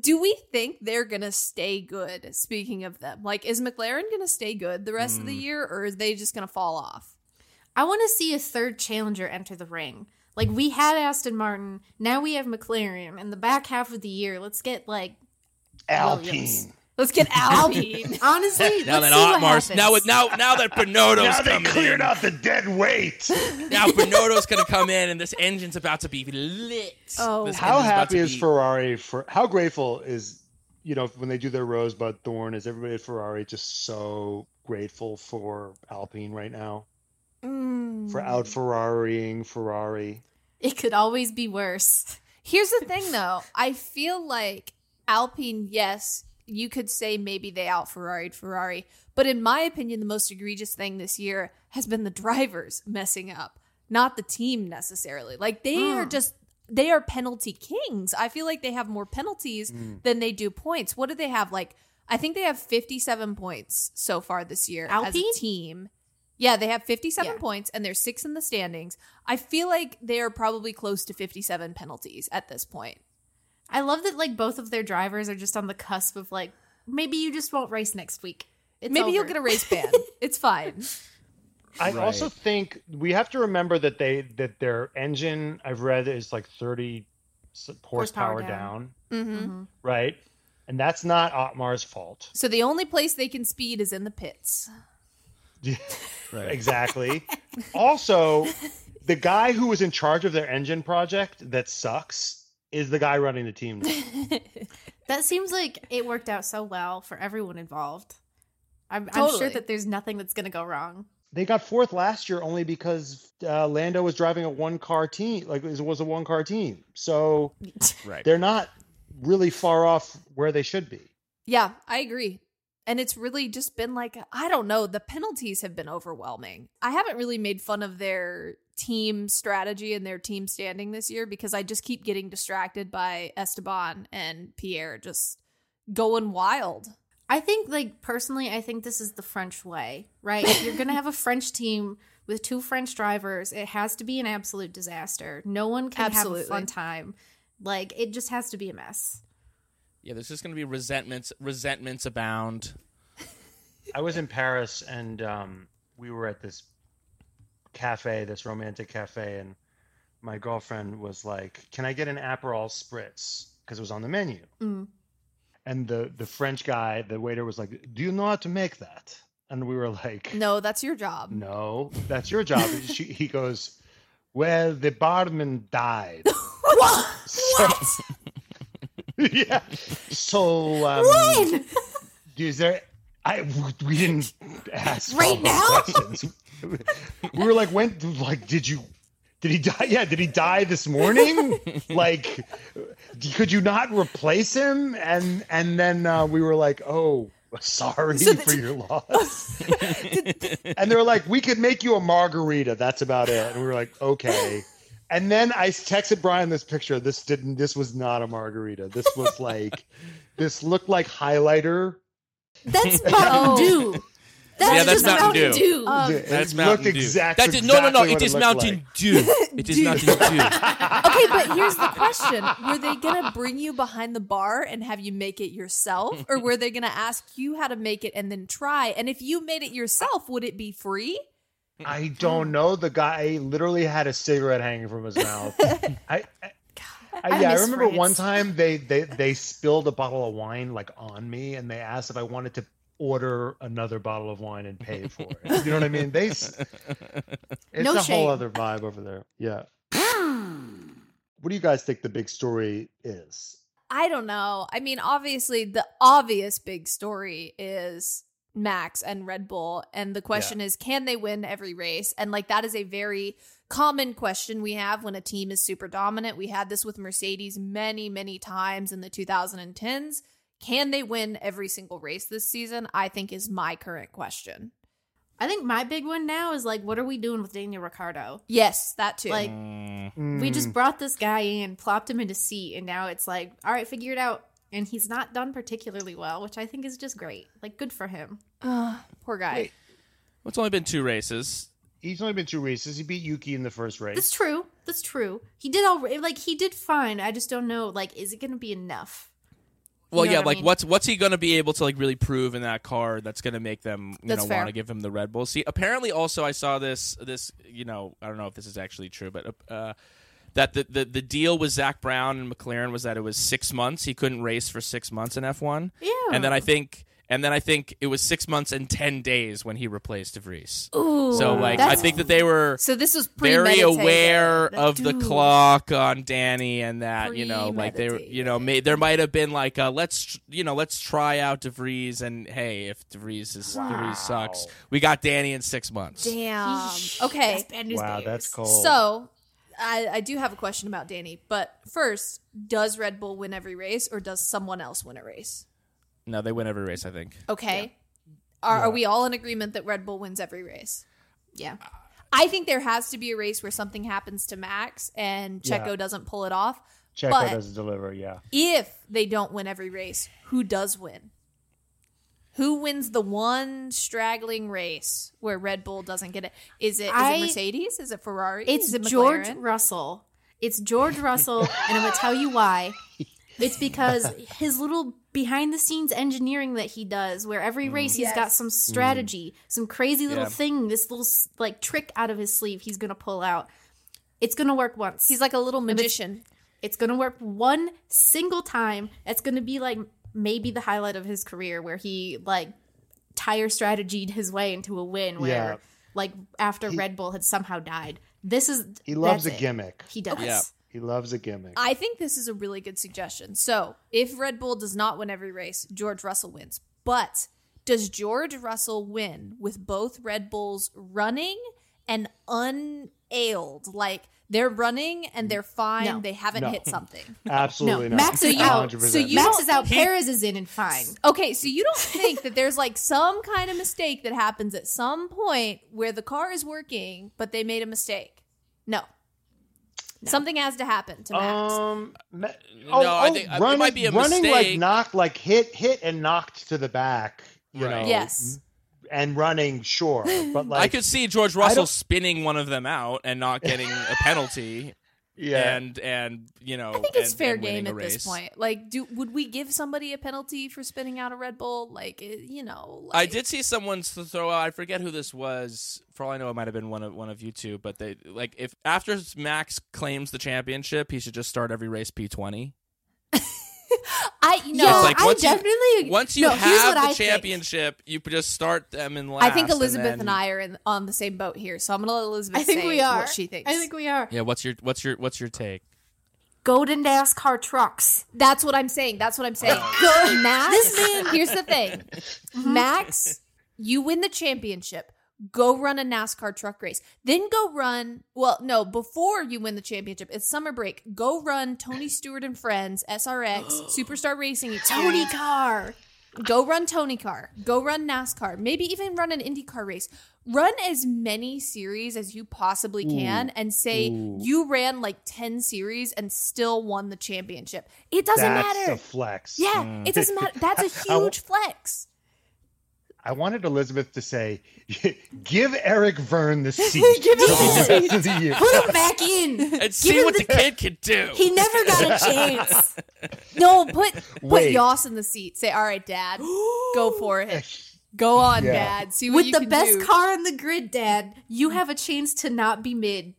Do we think they're gonna stay good? Speaking of them, like, is McLaren gonna stay good the rest of the hmm. year, or are they just gonna fall off? I want to see a third challenger enter the ring. Like we had Aston Martin, now we have McLaren. In the back half of the year, let's get like Alpine. Let's get Alpine. Honestly, Now let's that see Otmar's happens. now with now now that Bernardo's Now they cleared in, out the dead weight. now Bernardo's gonna come in and this engine's about to be lit. Oh. This How happy is be- Ferrari for? How grateful is you know when they do their Rosebud Thorn? Is everybody at Ferrari just so grateful for Alpine right now? Mm. For out Ferrariing Ferrari. It could always be worse. Here's the thing, though. I feel like Alpine, yes, you could say maybe they out Ferraried Ferrari, but in my opinion, the most egregious thing this year has been the drivers messing up, not the team necessarily. Like they are mm. just they are penalty kings. I feel like they have more penalties mm. than they do points. What do they have? Like I think they have 57 points so far this year as a Alpine? team. Yeah, they have 57 Yeah. points and they're sixth in the standings. I feel like they are probably close to 57 penalties at this point. I love that like both of their drivers are just on the cusp of like maybe you just won't race next week. It's Maybe you'll get a race ban. it's fine. I Right. also think we have to remember that they that their engine I've read is like 30 horsepower, Horsepower down. down. hmm Mhm. right? And that's not Otmar's fault. So the only place they can speed is in the pits. Right. exactly. also, the guy who was in charge of their engine project that sucks is the guy running the team. That seems like it worked out so well for everyone involved. I'm, I'm sure that there's nothing that's going to go wrong. They got fourth last year only because uh, Lando was driving a one car team, like it was a one car team. So Right. they're not really far off where they should be. Yeah, I agree. And it's really just been like, I don't know, the penalties have been overwhelming. I haven't really made fun of their team strategy and their team standing this year because I just keep getting distracted by Esteban and Pierre just going wild. I think, like, personally, I think this is the French way, right? If you're going to have a French team with two French drivers, it has to be an absolute disaster. No one can Absolutely. have a fun time. Like, it just has to be a mess. Yeah, there's just gonna be resentments. Resentments abound. I was in Paris and um, we were at this cafe, this romantic cafe, and my girlfriend was like, "Can I get an Aperol spritz?" Because it was on the menu. Mm. And the the French guy, the waiter, was like, "Do you know how to make that?" And we were like, No, that's your job. "No, that's your job." she, he goes, "Well, the barman died." what? So, yeah. So, um, is there? I we didn't ask Right now? questions. We were like, when? Like, did you? Did he die? Yeah, did he die this morning? like, could you not replace him? And and then uh, we were like, oh, sorry So the- for your loss. and they were like, we could make you a margarita. That's about it. And we were like, okay. And then I texted Brian this picture. This didn't. This was not a margarita. This was like, this looked like highlighter. That's. Mountain Dew. That's Yeah, that's just Mountain Mountain Dew. Dew. Um, It That's looked Mountain Dew. exact- That that's is, no, no, no. exactly It what is Mountain like. Dew. It is Mountain Dew. okay, but here's the question. Were they going to bring you behind the bar and have you make it yourself? Or were they going to ask you how to make it and then try? And if you made it yourself, would it be free? I don't know. The guy literally had a cigarette hanging from his mouth. I, I, I, I yeah, I miss remember one time they, they they spilled a bottle of wine like on me, and they asked if I wanted to order another bottle of wine and pay for it. You know what I mean? They, s- it's No a shame. whole other vibe over there. Yeah. Hmm. what do you guys think the big story is? I don't know. I mean, obviously, the obvious big story is Max and Red Bull. And the question is, can they win every race? And like, that is a very common question we have when a team is super dominant. We had this with Mercedes many, many times in the 2010s. Can they win every single race this season? I think is my current question. I think my big one now is like, what are we doing with Daniel Ricciardo? Yes, that too. Like, Mm, we Mm. just brought this guy in, plopped him into seat, and now it's like, all right, figure it out. And he's not done particularly well, which I think is just great. Like, good for him. Ugh, poor guy. Wait. It's only been two races. He's only been two races. He beat Yuki in the first race. That's true. That's true. He did all like he did fine. I just don't know. Like, is it going to be enough? Well, know yeah, what I like mean? what's what's he gonna be able to like really prove in that car that's gonna make them you That's know fair. want to give him the Red Bull? See, apparently, also I saw this this you know I don't know if this is actually true, but uh, that the, the the deal with Zak Brown and McLaren was that it was six months. He couldn't race for six months in F1. Yeah. And then I think and then I think it was six months and ten days when he replaced DeVries. Ooh, So like I think that they were So this was very aware That of the clock on Danny and that you know like they were you know may, there might have been like uh, let's you know let's try out DeVries and hey if DeVries is DeVries sucks we got Danny in six months. Damn. Okay. That's Wow, bears. that's cold. So, I, I do have a question about Danny, but first, does Red Bull win every race or does someone else win a race? No, they win every race I think. Okay. Are, are we all in agreement that Red Bull wins every race? Yeah. Uh, I think there has to be a race where something happens to Max and Checo Yeah. doesn't pull it off. Checo But- doesn't deliver. Yeah. If they don't win every race, who does win? Who wins the one straggling race where Red Bull doesn't get it? Is it, is I- it Mercedes? Is it Ferrari? It's is it George Russell. It's George Russell, and I'm gonna tell you why. It's because his little behind the scenes engineering that he does, where every mm. race he's got some mm. strategy, some crazy little Yeah. thing, this little like trick out of his sleeve he's gonna pull out. It's gonna work once. He's like a little magician. it's gonna work one single time. It's gonna be like maybe the highlight of his career where he like tire strategied his way into a win where Yeah. like after Red Bull had somehow died. This is He loves a it. gimmick. He does. Yeah. He loves a gimmick. I think this is a really good suggestion. So, if Red Bull does not win every race, George Russell wins. But does George Russell win with both Red Bulls running and unailed? Like they're running and they're fine, No. they haven't No. hit something. Absolutely No, not. Max is out. 100%. So you- Max don't- is out. Perez is in and fine. Okay, so you don't think that there's like some kind of mistake that happens at some point where the car is working, but they made a mistake? No. Something has to happen to Max. Um, ma- No, oh, I oh, think- it running, might be a running like mistake. knocked, like hit, hit and knocked to the back. You Right. know, yes. and running, sure, but like I could see George Russell spinning one of them out and not getting a penalty yeah. and and you know I think it's and- fair and game a at this point. Like, do would we give somebody a penalty for spinning out a Red Bull? Like, you know, I did see someone throw out. I forget who this was. For all I know, it might have been one of one of you two. But they like if after Max claims the championship, he should just start every race P twenty. I you know. yeah, like I once you- definitely. Once you no, have the I think. championship, you just start them in last. I think Elizabeth and, then- I are in, on the same boat here, so I'm gonna let Elizabeth I think say we are. what she thinks. I think we are. Yeah. What's your what's your what's your take? Go to NASCAR trucks. That's what I'm saying. That's what I'm saying. Go- Max, This man- here's the thing. Max, you win the championship. Go run a NASCAR truck race. Then go run, well, no, before you win the championship, it's summer break. Go run Tony Stewart and Friends, SRX, Superstar Racing Tony. Car. Go run Tony Car. Go run NASCAR. Maybe even run an IndyCar race. Run as many series as you possibly can and say you ran like 10 series and still won the championship. It doesn't That's matter. a flex. yeah, it doesn't mm. matter. That's a huge flex. I wanted Elizabeth to say, "Give Eric Vergne the seat Give him the the rest of the year." Put him back in. And see what the- the kid can do. He never got a chance. No, put put Jos in the seat. Say, "All right, Dad, go for it. Go on, Yeah. Dad. See what With you the can best do." car on the grid, Dad, you have a chance to not be mid.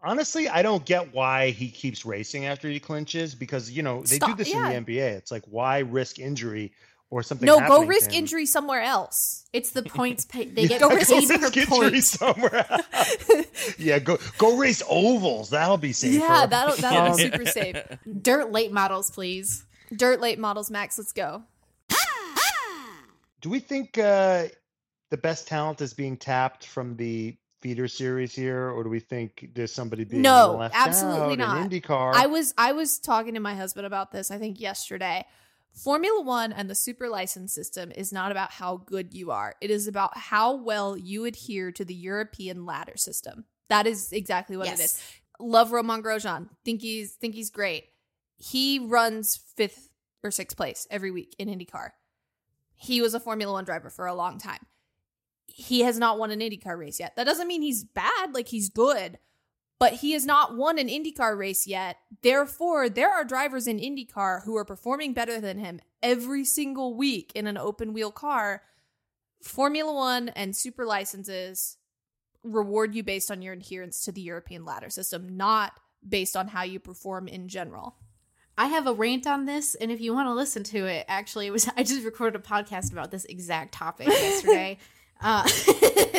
Honestly, I don't get why he keeps racing after he clinches because you know they Stop- do this yeah. in the NBA. It's like why risk injury or something? No, go risk him? injury somewhere else. It's the points pay. They get Yeah, paid go per risk injury point. somewhere. else. yeah, go go race ovals. That'll be safe. Yeah, that'll that'll be super safe. Dirt late models, please. Dirt late models, Max. Let's go. Do we think uh, the best talent is being tapped from the feeder series here, or do we think there's somebody being No, left absolutely out not. in IndyCar? I was I was talking to my husband about this. I think yesterday. Formula One and the super license system is not about how good you are. It is about how well you adhere to the European ladder system. That is exactly what it is. Love Romain Grosjean. Think he's think he's great. He runs fifth or sixth place every week in IndyCar. He was a Formula One driver for a long time. He has not won an IndyCar race yet. That doesn't mean he's bad. Like he's good, but he has not won an IndyCar race yet. Therefore, there are drivers in IndyCar who are performing better than him every single week in an open wheel car. Formula One and super licenses reward you based on your adherence to the European ladder system, not based on how you perform in general. I have a rant on this, and if you want to listen to it, actually, it was I just recorded a podcast about this exact topic yesterday uh,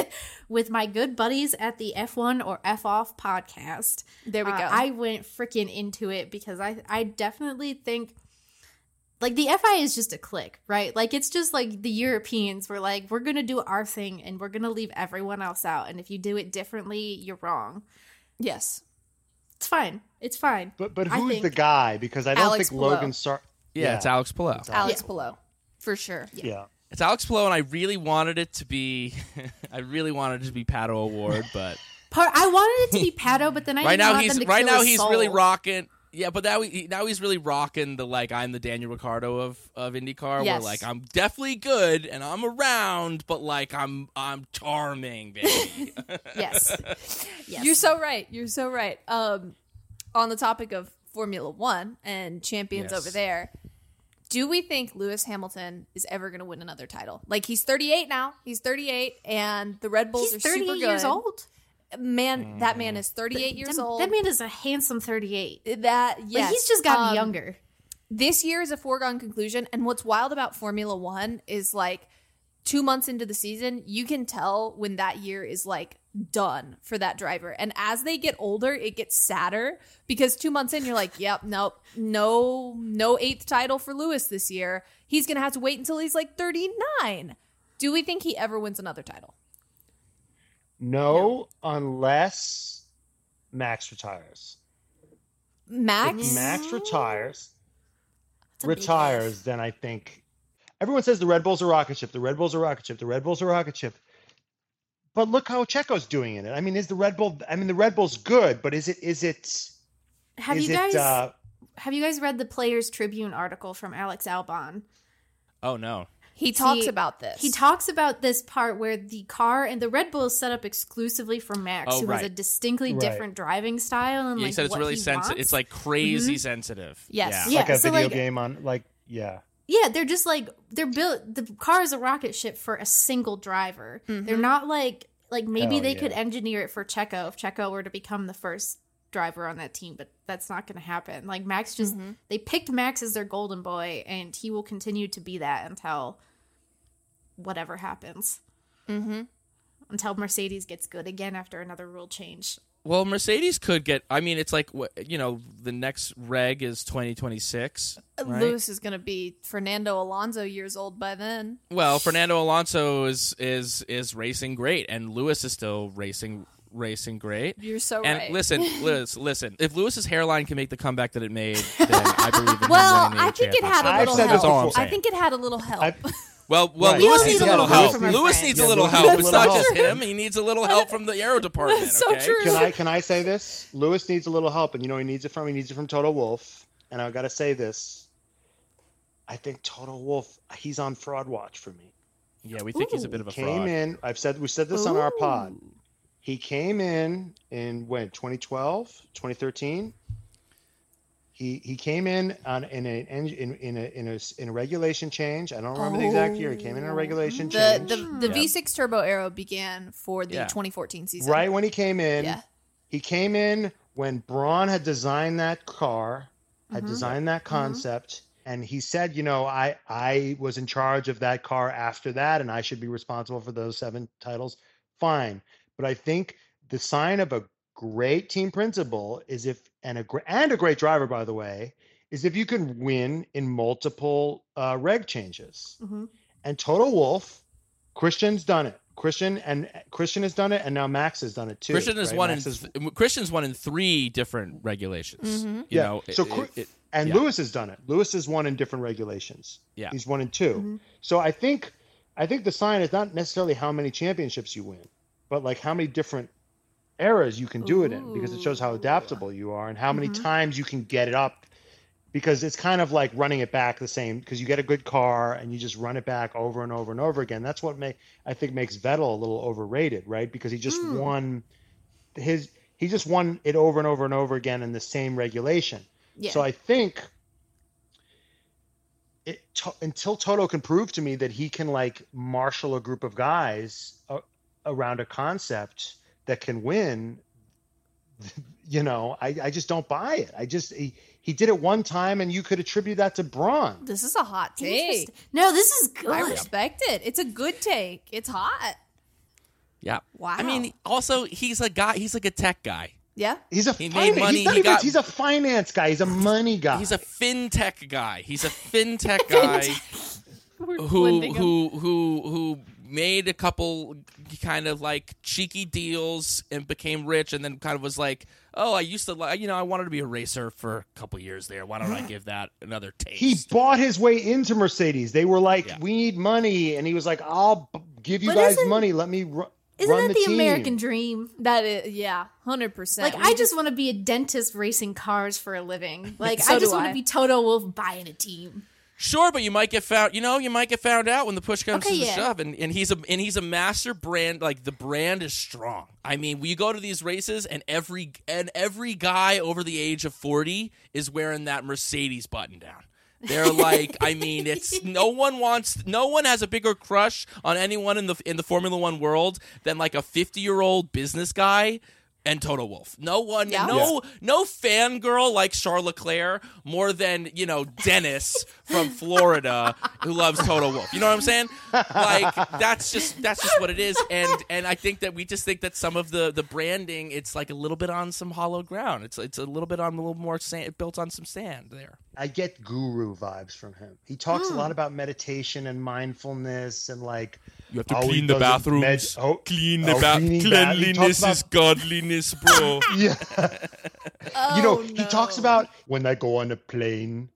with my good buddies at the F1 or F Off podcast. There we Uh, go. I went freaking into it because I I definitely think like the FI is just a click, right? Like it's just like the Europeans were like, we're gonna do our thing and we're gonna leave everyone else out, and if you do it differently, you're wrong. yes. It's fine. It's fine. But but who's the guy? Because I don't Alex think Palou. Logan Sar. Yeah, it's Alex Palou. It's Alex Yeah. Palou, for sure. Yeah. It's Alex Palou, and I really wanted it to be. I really wanted it to be Pato O'Ward, but Part I wanted it to be Pato, but then I right didn't now want he's them to right kill now his he's really rocking. Yeah, but now he, now he's really rocking the like I'm the Daniel Ricciardo of of IndyCar, Yes. where like I'm definitely good and I'm around, but like I'm I'm charming, baby. Yes. yes. You're so right. You're so right. Um, on the topic of Formula One and champions Yes. over there, do we think Lewis Hamilton is ever going to win another title? Like he's 38 now. He's 38, and the Red Bulls He's are 38 super good. years old. Man, that man is 38 years that, old. That man is a handsome 38. that yes, But he's just gotten Um, younger. this year is a foregone conclusion. And what's wild about Formula One is like two months into the season, you can tell when that year is like done for that driver. And as they get older, it gets sadder because two months in, you're like, yep, nope, no, no eighth title for Lewis this year. He's gonna have to wait until he's like 39. Do we think he ever wins another title? No, unless Max retires. Max? If Max retires, It's a big retires, if. then I think everyone says the Red Bulls are rocket ship. The Red Bulls are rocket ship. The Red Bulls are rocket ship. But look how Checo's doing in it. I mean, is the Red Bull? I mean, the Red Bull's good, but is it? Is it? Have is you guys It, uh, have you guys read the Players Tribune article from Alex Albon? oh no, He talks See, about this. He talks about this part where the car and the Red Bull is set up exclusively for Max, Oh, who has a distinctly Right. different driving style and yeah, like he said it's what really sensitive. It's like crazy sensitive. Yes. Yeah. Yeah, like a so, video like- game on like yeah. Yeah, they're just like they're built. The car is a rocket ship for a single driver. They're not like like maybe Hell they yeah. could engineer it for Checo if Checo were to become the first driver on that team, but that's not going to happen. Like Max just they picked Max as their golden boy, and he will continue to be that until whatever happens. mm-hmm. Until Mercedes gets good again after another rule change. Well, Mercedes could get. I mean, it's like you know. The next reg is 2026. Right? Lewis is going to be Fernando Alonso years old by then. Well, Fernando Alonso is is is racing great, and Lewis is still racing racing great. You're so and right. listen, Liz, listen. If Lewis's hairline can make the comeback that it made, then I believe in him Well, winning I think it had a little I've said help. this all I'm I saying. think it had a little help. I- Well, well, Right. Lewis We all needs a need a little little help. help Lewis needs Yeah, a little little help. help. It's Little not just him. He needs a little help from the aero department. So okay? true. Can I can I say this? Lewis needs a little help, and you know he needs it from he needs it from Toto Wolff. And I got to say this. I think Toto Wolff he's on fraud watch for me. Yeah, we think he's a bit of a came fraud. in. I've said we said this on our pod. He came in in when 2012, 2013. He he came in on in a in in a in a, in a regulation change. I don't remember the exact year. He came in in a regulation the change. the, the Yeah. V6 turbo arrow began for the Yeah. 2014 season. right when he came in, Yeah. he came in when Brawn had designed that car, had Mm-hmm. designed that concept, and he said, you know, I I was in charge of that car after that, and I should be responsible for those seven titles. Fine, but I think the sign of a great team principal is if and a and a great driver, by the way, is if you can win in multiple uh, reg changes. Mhm. And Toto Wolff, Christian's done it. Christian and Christian has done it, and now Max has done it too. Christian is right? one in Max has- th- Christian's one in three different regulations. Mhm. You Yeah, know, so it- it- it- and yeah. Lewis has done it. Lewis has won in different regulations. Yeah. he's won in 2 Mm-hmm. So I think I think the sign is not necessarily how many championships you win, but like how many different eras you can do it in, because it shows how adaptable you are and how many Mhm. times you can get it up. Because it's kind of like running it back the same. Because you get a good car and you just run it back over and over and over again. That's what may I think makes Vettel a little overrated, right? Because he just Mm. won his he just won it over and over and over again in the same regulation. Yeah. So I think it to, until Toto can prove to me that he can like marshal a group of guys a, around a concept that can win, you know, I, I just don't buy it. I just he, he did it one time, and you could attribute that to Brawn. This is a hot take. No, this is good. I respect it. It's a good take. It's hot. Yeah. Wow. I mean, also he's a guy. He's like a tech guy. Yeah. He's a He made finance, money, He's, he even, got- he's a finance guy. He's a money guy. He's a fintech guy. He's a fintech guy We're who who who who made a couple kind of like cheeky deals and became rich, and then kind of was like, "Oh, I used to, li- you know, I wanted to be a racer for a couple years there. Why don't I give that another taste?" he bought his way into Mercedes. They were like, Yeah. "We need money," and he was like, "I'll b- give you But guys money. Let me ru- Isn't run that the, team." American dream? That is, yeah, hundred percent. Like, I just want to be a dentist racing cars for a living. Like, So I just want to be Toto Wolff buying a team. Sure, but you might get found. You know, you might get found out when the push comes Okay, to the yeah. shove, and, and he's a and he's a master brand. Like the brand is strong. I mean, you go to these races, and every and every guy over the age of forty is wearing that Mercedes button down. They're like, I mean, it's no one wants, no one has a bigger crush on anyone in the in the Formula One world than like a fifty year old business guy. And Toto Wolff. No one, Yeah. no, no fangirl like Charles Leclerc more than you know Dennis from Florida who loves Toto Wolff. You know what I'm saying? Like that's just that's just what it is. And and I think that we just think that some of the the branding it's like a little bit on some hollow ground. It's it's a little bit on a little more sand, built on some sand there. I get guru vibes from him. He talks a hmm. lot about meditation and mindfulness and like You have to Oh, clean the bathrooms. med- oh, clean oh, the ba- cleaning ba- cleanliness talks is godliness, bro. yeah. oh, you know, Oh, he talks about when I go on a plane.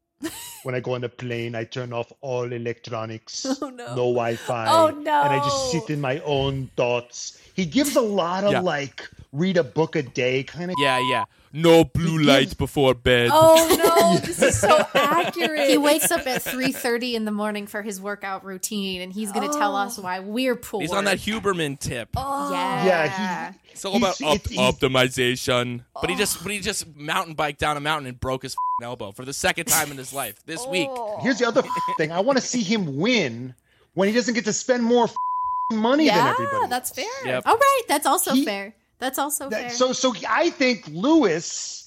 when I go on a plane, I turn off all electronics, Oh, no. no Wi-Fi, Oh, and I just sit in my own thoughts. He gives a lot of Yeah. like read a book a day kind of. yeah, yeah. No blue He light gives- before bed. Oh no, this is so accurate. He wakes up at 3.30 in the morning for his workout routine, and he's going to tell us oh. why we're poor. He's on that Huberman tip. Oh. Yeah. Yeah, he- It's all about op- it's- he's- optimization. But he oh. just but he just mountain biked down a mountain and broke his f***ing elbow for the second time in his life this week. Oh. Here's the other thing: I want to see him win when he doesn't get to spend more money than everybody. yeah, everybody. that's fair. Yep. All right, that's also He- fair. That's also That- fair. so, so I think Lewis.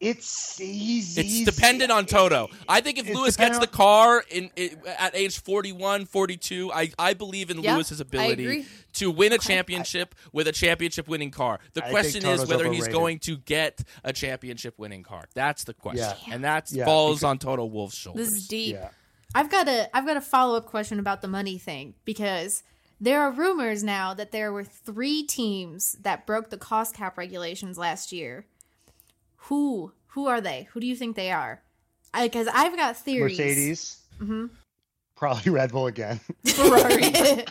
It's he's It's he's, dependent on Toto. I think if It's Lewis gets the car in, i at age 41, 42, I, I believe in Yeah, Lewis's ability to win a championship with a championship winning car. The I question is Toto's whether he's going to get a championship winning car. That's the question. Yeah. And that Yeah, falls because- on Toto Wolff's shoulders. This is deep. Yeah. I've got a I've got a follow up question about the money thing because there are rumors now that there were three teams that broke the cost cap regulations last year. Who who are they? Who do you think they are? Because I've got theories. Mercedes. Mm-hmm. Probably Red Bull again. Ferrari.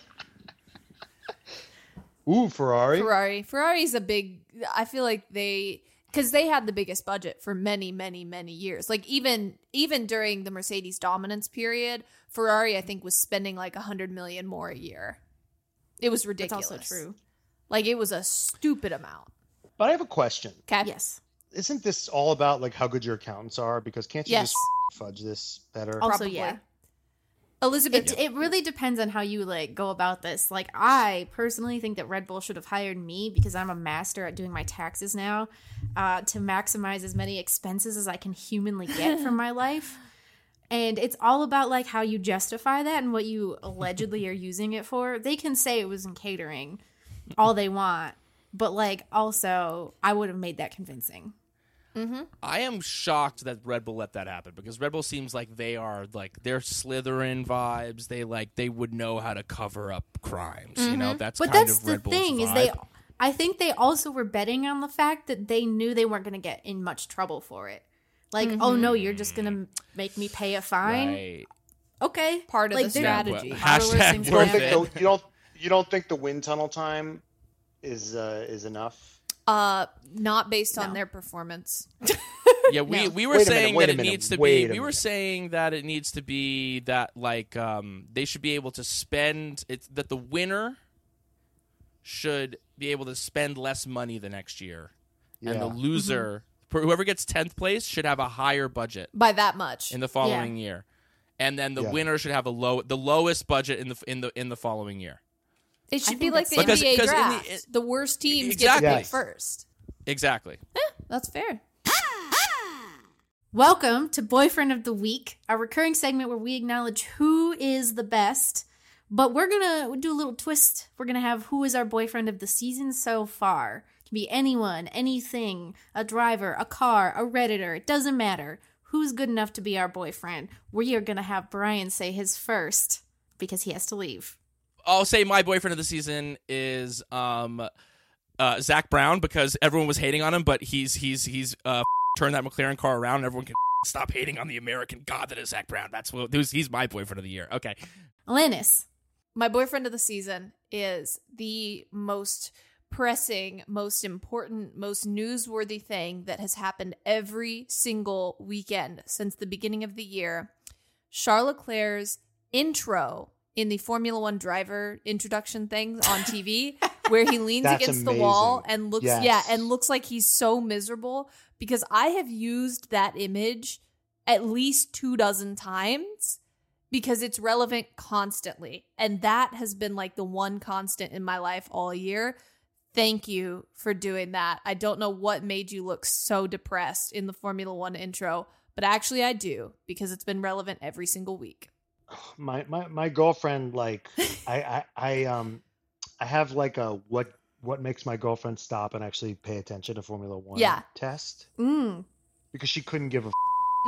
Ooh, Ferrari. Ferrari. Ferrari's a big. I feel like they because they had the biggest budget for many, many, many years. Like even even during the Mercedes dominance period, Ferrari I think was spending like a hundred million more a year. It was ridiculous. That's ridiculous. also true. Like it was a stupid amount. But I have a question. Okay. Yes. Isn't this all about like how good your accountants are? Because can't you Yes. just fudge this better? Also, Probably. yeah. Elizabeth. It, it really depends on how you like go about this. Like I personally think that Red Bull should have hired me because I'm a master at doing my taxes now, uh, to maximize as many expenses as I can humanly get from my life. And it's all about like how you justify that and what you allegedly are using it for. They can say it was in catering all they want, but like also I would have made that convincing. Mm-hmm. I am shocked that Red Bull let that happen because Red Bull seems like they are like they're Slytherin vibes. They like they would know how to cover up crimes. You know, mm-hmm. that's But kind that's of the Red Bull's thing is vibe. they I think they also were betting on the fact that they knew they weren't going to get in much trouble for it. Like, oh no, you're just going to make me pay a fine. Right. Okay. Part of Like, the strategy. Yeah, Powerless hashtag and you don't think the, you don't you don't think the wind tunnel time is uh, is enough? Uh, not based on their performance. Yeah, we, No. we were Wait a minute, saying that it minute, needs to wait be. We were saying that it needs to be that like um they should be able to spend it's that the winner should be able to spend less money the next year, and the Yeah. loser, for whoever gets tenth place, should have a higher budget By that much. in the following year, and then the Yeah. winner should have a low the lowest budget in the in the in the following year. It should think be like the Because- NBA because in the- draft. The, worst teams Exactly. get to pick first. Exactly. That's fair. Welcome to Boyfriend of the Week, a recurring segment where we acknowledge who is the best. But we're gonna do a little twist. We're gonna have who is our boyfriend of the season so far. Can be anyone, anything, a driver, a car, a redditor. It doesn't matter. Who's good enough to be our boyfriend? We are gonna have Brian say his first because he has to leave. I'll say my boyfriend of the season is um uh Zak Brown because everyone was hating on him, but he's he's he's uh turned that McLaren car around and everyone can stop hating on the American god that is Zak Brown. That's what he's my boyfriend of the year. Okay. Alanis. My boyfriend of the season is the most pressing, most important, most newsworthy thing that has happened every single weekend since the beginning of the year. Charles Leclerc's intro in the Formula One driver introduction things on TV, where he leans against the wall and looks, Yes. yeah, and looks like he's so miserable. Because I have used that image at least two dozen times because it's relevant constantly. And that has been like the one constant in my life all year. Thank you for doing that. I don't know what made you look so depressed in the Formula One intro, but actually I do because it's been relevant every single week. my my my girlfriend like I, I I um I have like a what what makes my girlfriend stop and actually pay attention to Formula One Yeah. test Mm. because she couldn't give a f-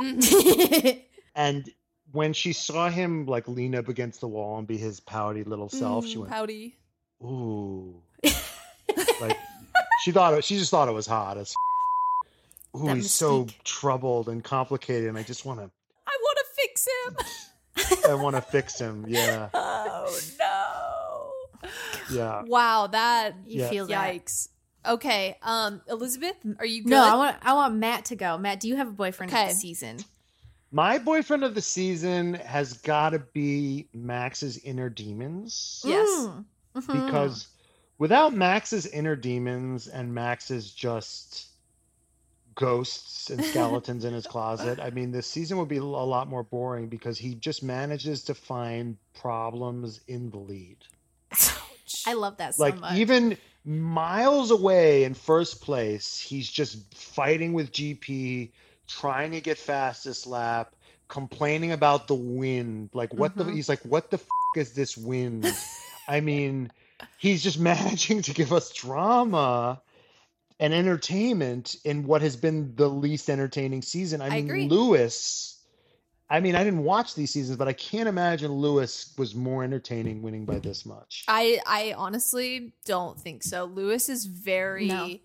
Mhm. and when she saw him like lean up against the wall and be his pouty little self, she Mm, went, pouty. "Ooh," like she thought it, she just thought it was hot as. Ooh, That he's so troubled and complicated, and I just want to, I want to fix him. I want to fix him. Yeah, oh no. yeah. Wow, that You Yeah. feel that. yikes. Okay, um Elizabeth, are you good? No, I want I want Matt to go. Matt, do you have a boyfriend of the season? My boyfriend of the season has got to be Max's inner demons. Yes. Mm. Mhm. Because without Max's inner demons and Max's just ghosts and skeletons in his closet, I mean, this season would be a lot more boring because he just manages to find problems in the lead. I love that so like much. even miles away in first place, he's just fighting with GP, trying to get fastest lap, complaining about the wind. Like what the Mhm. he's like, what the f- is this wind? I mean, he's just managing to give us drama and entertainment in what has been the least entertaining season. I I mean, agree. Lewis. I mean, I didn't watch these seasons, but I can't imagine Lewis was more entertaining winning by this much. I I honestly don't think so. Lewis is very No.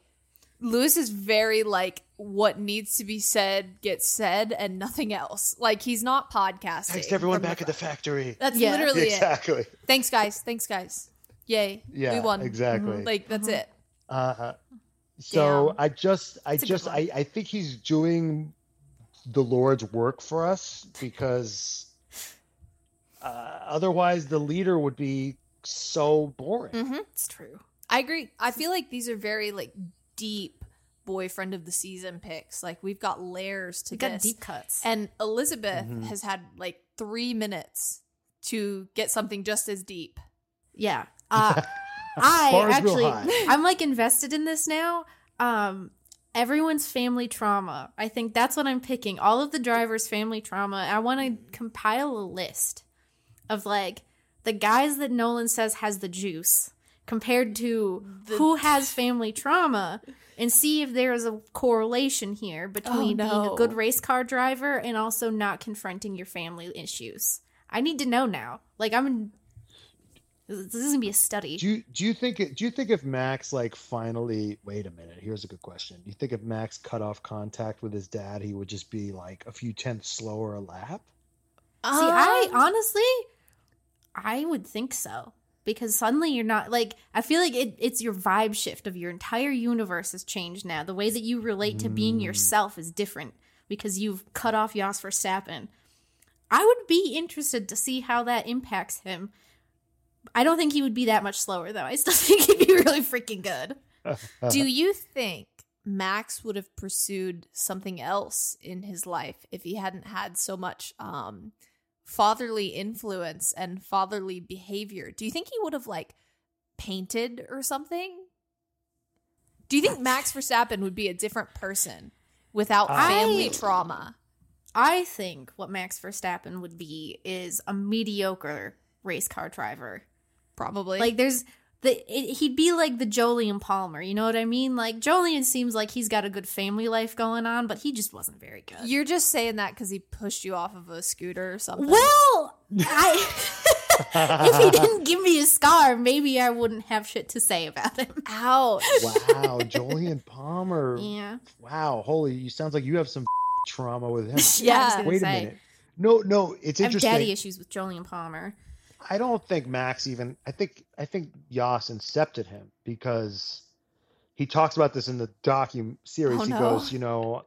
Lewis is very like what needs to be said gets said and nothing else. Like he's not podcasting. Text everyone from the back at the factory. That's Yeah. literally it. Exactly. Thanks guys. Thanks guys. Yay. Yeah, we won. exactly. Like that's Mhm. it. Uh, so Damn. I just, I It's just. I, I think he's doing the Lord's work for us because uh, otherwise the leader would be so boring. Mhm. it's true. I agree. I feel like these are very like deep boyfriend of the season picks. Like we've got layers to We got this. deep cuts. And Elizabeth Mhm. has had like three minutes to get something just as deep. yeah. Uh, I actually. I'm like invested in this now. Um, everyone's family trauma. I think that's what I'm picking. All of the drivers' family trauma. I want to compile a list of like the guys that Nolan says has the juice compared to who has family trauma and see if there is a correlation here between being no. a good race car driver and also not confronting your family issues. I need to know now. Like I'm this is gonna be a study. Do you do you think it, do you think if Max like finally wait a minute here's a good question do you think if Max cut off contact with his dad he would just be like a few tenths slower a lap See, I Um, honestly, I would think so because suddenly you're not like I feel like it, it's your vibe shift of your entire universe has changed now. The way that you relate to being Mm. yourself is different because you've cut off Jos Verstappen. I would be interested to see how that impacts him. I don't think he would be that much slower though. I still think he'd be really freaking good. Do you think Max would have pursued something else in his life if he hadn't had so much um fatherly influence and fatherly behavior? Do you think he would have like painted or something? Do you think Max Verstappen would be a different person without I- family trauma? I think what Max Verstappen would be is a mediocre race car driver. Probably. Like there's the it, he'd be like the Jolyon Palmer, you know what I mean? Like Jolyon seems like he's got a good family life going on, but he just wasn't very good. you're just saying that because he pushed you off of a scooter or something. well, I if he didn't give me a scar, maybe I wouldn't have shit to say about him. ouch. Wow, Jolyon Palmer. Yeah. Wow, holy, you sounds like you have some trauma with him. Yeah, I was Wait a say. minute. No, no, it's I have interesting. daddy issues with Jolyon Palmer. I don't think Max even. I think I think Jos incepted him because he talks about this in the docu series. Oh, he no. goes, you know,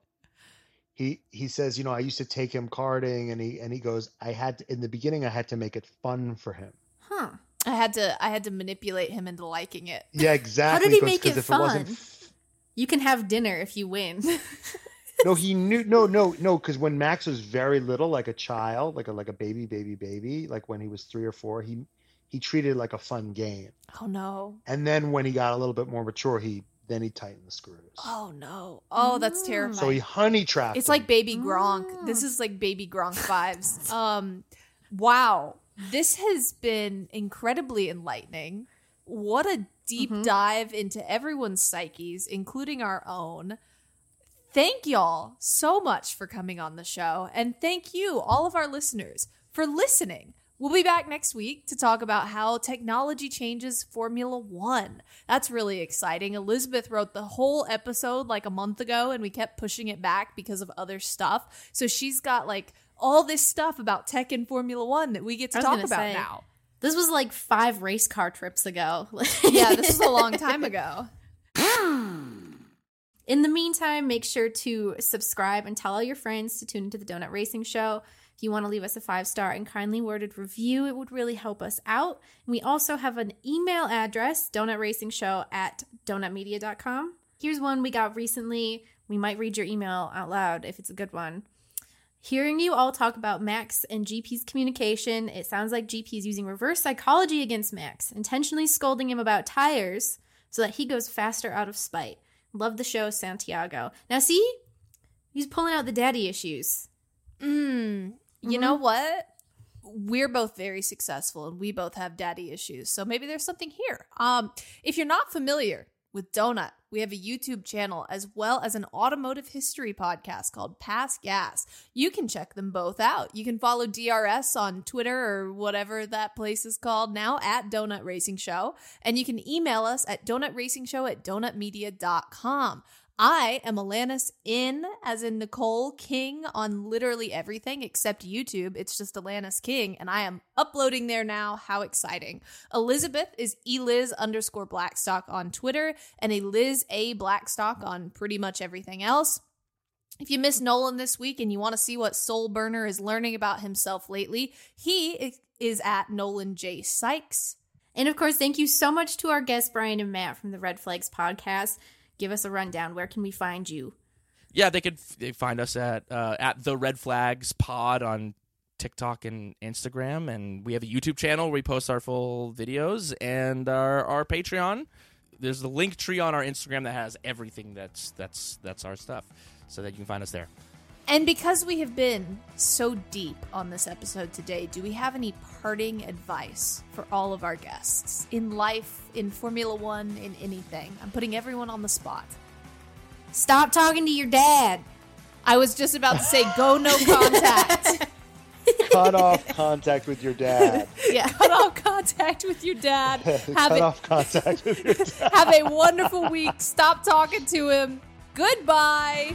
he he says, you know, I used to take him karting, and he and he goes, I had to, in the beginning, I had to make it fun for him. Huh. I had to I had to manipulate him into liking it. Yeah, exactly. How did he goes, make it it fun? f- You can have dinner if you win. no, he knew. No, no, no. Because when Max was very little, like a child, like a like a baby, baby, baby, like when he was three or four, he he treated it like a fun game. Oh no. And then when he got a little bit more mature, he then he tightened the screws. Oh no. Oh, that's Mm. terrifying. So he honey trapped. It's like baby Gronk. Mm. This is like baby Gronk vibes. Um wow. This has been incredibly enlightening. What a deep Mhm. dive into everyone's psyches, including our own. Thank y'all so much for coming on the show. And thank you, all of our listeners, for listening. We'll be back next week to talk about how technology changes Formula One. That's really exciting. Elizabeth wrote the whole episode like a month ago, and we kept pushing it back because of other stuff. So she's got like all this stuff about tech and Formula One that we get to talk about say. now. this was like five race car trips ago. Yeah, this was a long time ago. In the meantime, make sure to subscribe and tell all your friends to tune into the Donut Racing Show. If you want to leave us a five star and kindly worded review, it would really help us out. We also have an email address, donutracingshow at donutmedia.com. Here's one we got recently. We might read your email out loud if it's a good one. Hearing you all talk about Max and GP's communication, it sounds like GP is using reverse psychology against Max, intentionally scolding him about tires so that he goes faster out of spite. Love the show, Santiago. Now, see, he's pulling out the daddy issues. Mm, you know what? We're both very successful and we both have daddy issues. So maybe there's something here. Um, if you're not familiar with Donut, we have a YouTube channel as well as an automotive history podcast called Pass Gas. You can check them both out. You can follow DRS on Twitter or whatever that place is called now at Donut Racing Show. And you can email us at donutracingshow at donutmedia.com. I am Alanis in, as in Nicole King, on literally everything except YouTube. It's just Alanis King, and I am uploading there now. How exciting! Elizabeth is eliz underscore Blackstock on Twitter, and a Liz A Blackstock on pretty much everything else. If you miss Nolan this week and you want to see what Soul Burner is learning about himself lately, he is at Nolan J Sykes. And of course, thank you so much to our guests, Brian and Matt from the Red Flags podcast. Give us a rundown. Where can we find you? Yeah, they could they find us at uh, at the Red Flags Pod on TikTok and Instagram, and we have a YouTube channel where we post our full videos and our our Patreon. There's the link tree on our Instagram that has everything that's that's that's our stuff, so that you can find us there. And because we have been so deep on this episode today, do we have any parting advice for all of our guests in life, in Formula One, in anything? I'm putting everyone on the spot. Stop talking to your dad. I was just about to say, go no contact. cut off contact with your dad. yeah, cut off contact with your dad. Have cut it, off contact with your dad. have a wonderful week. Stop talking to him. Goodbye.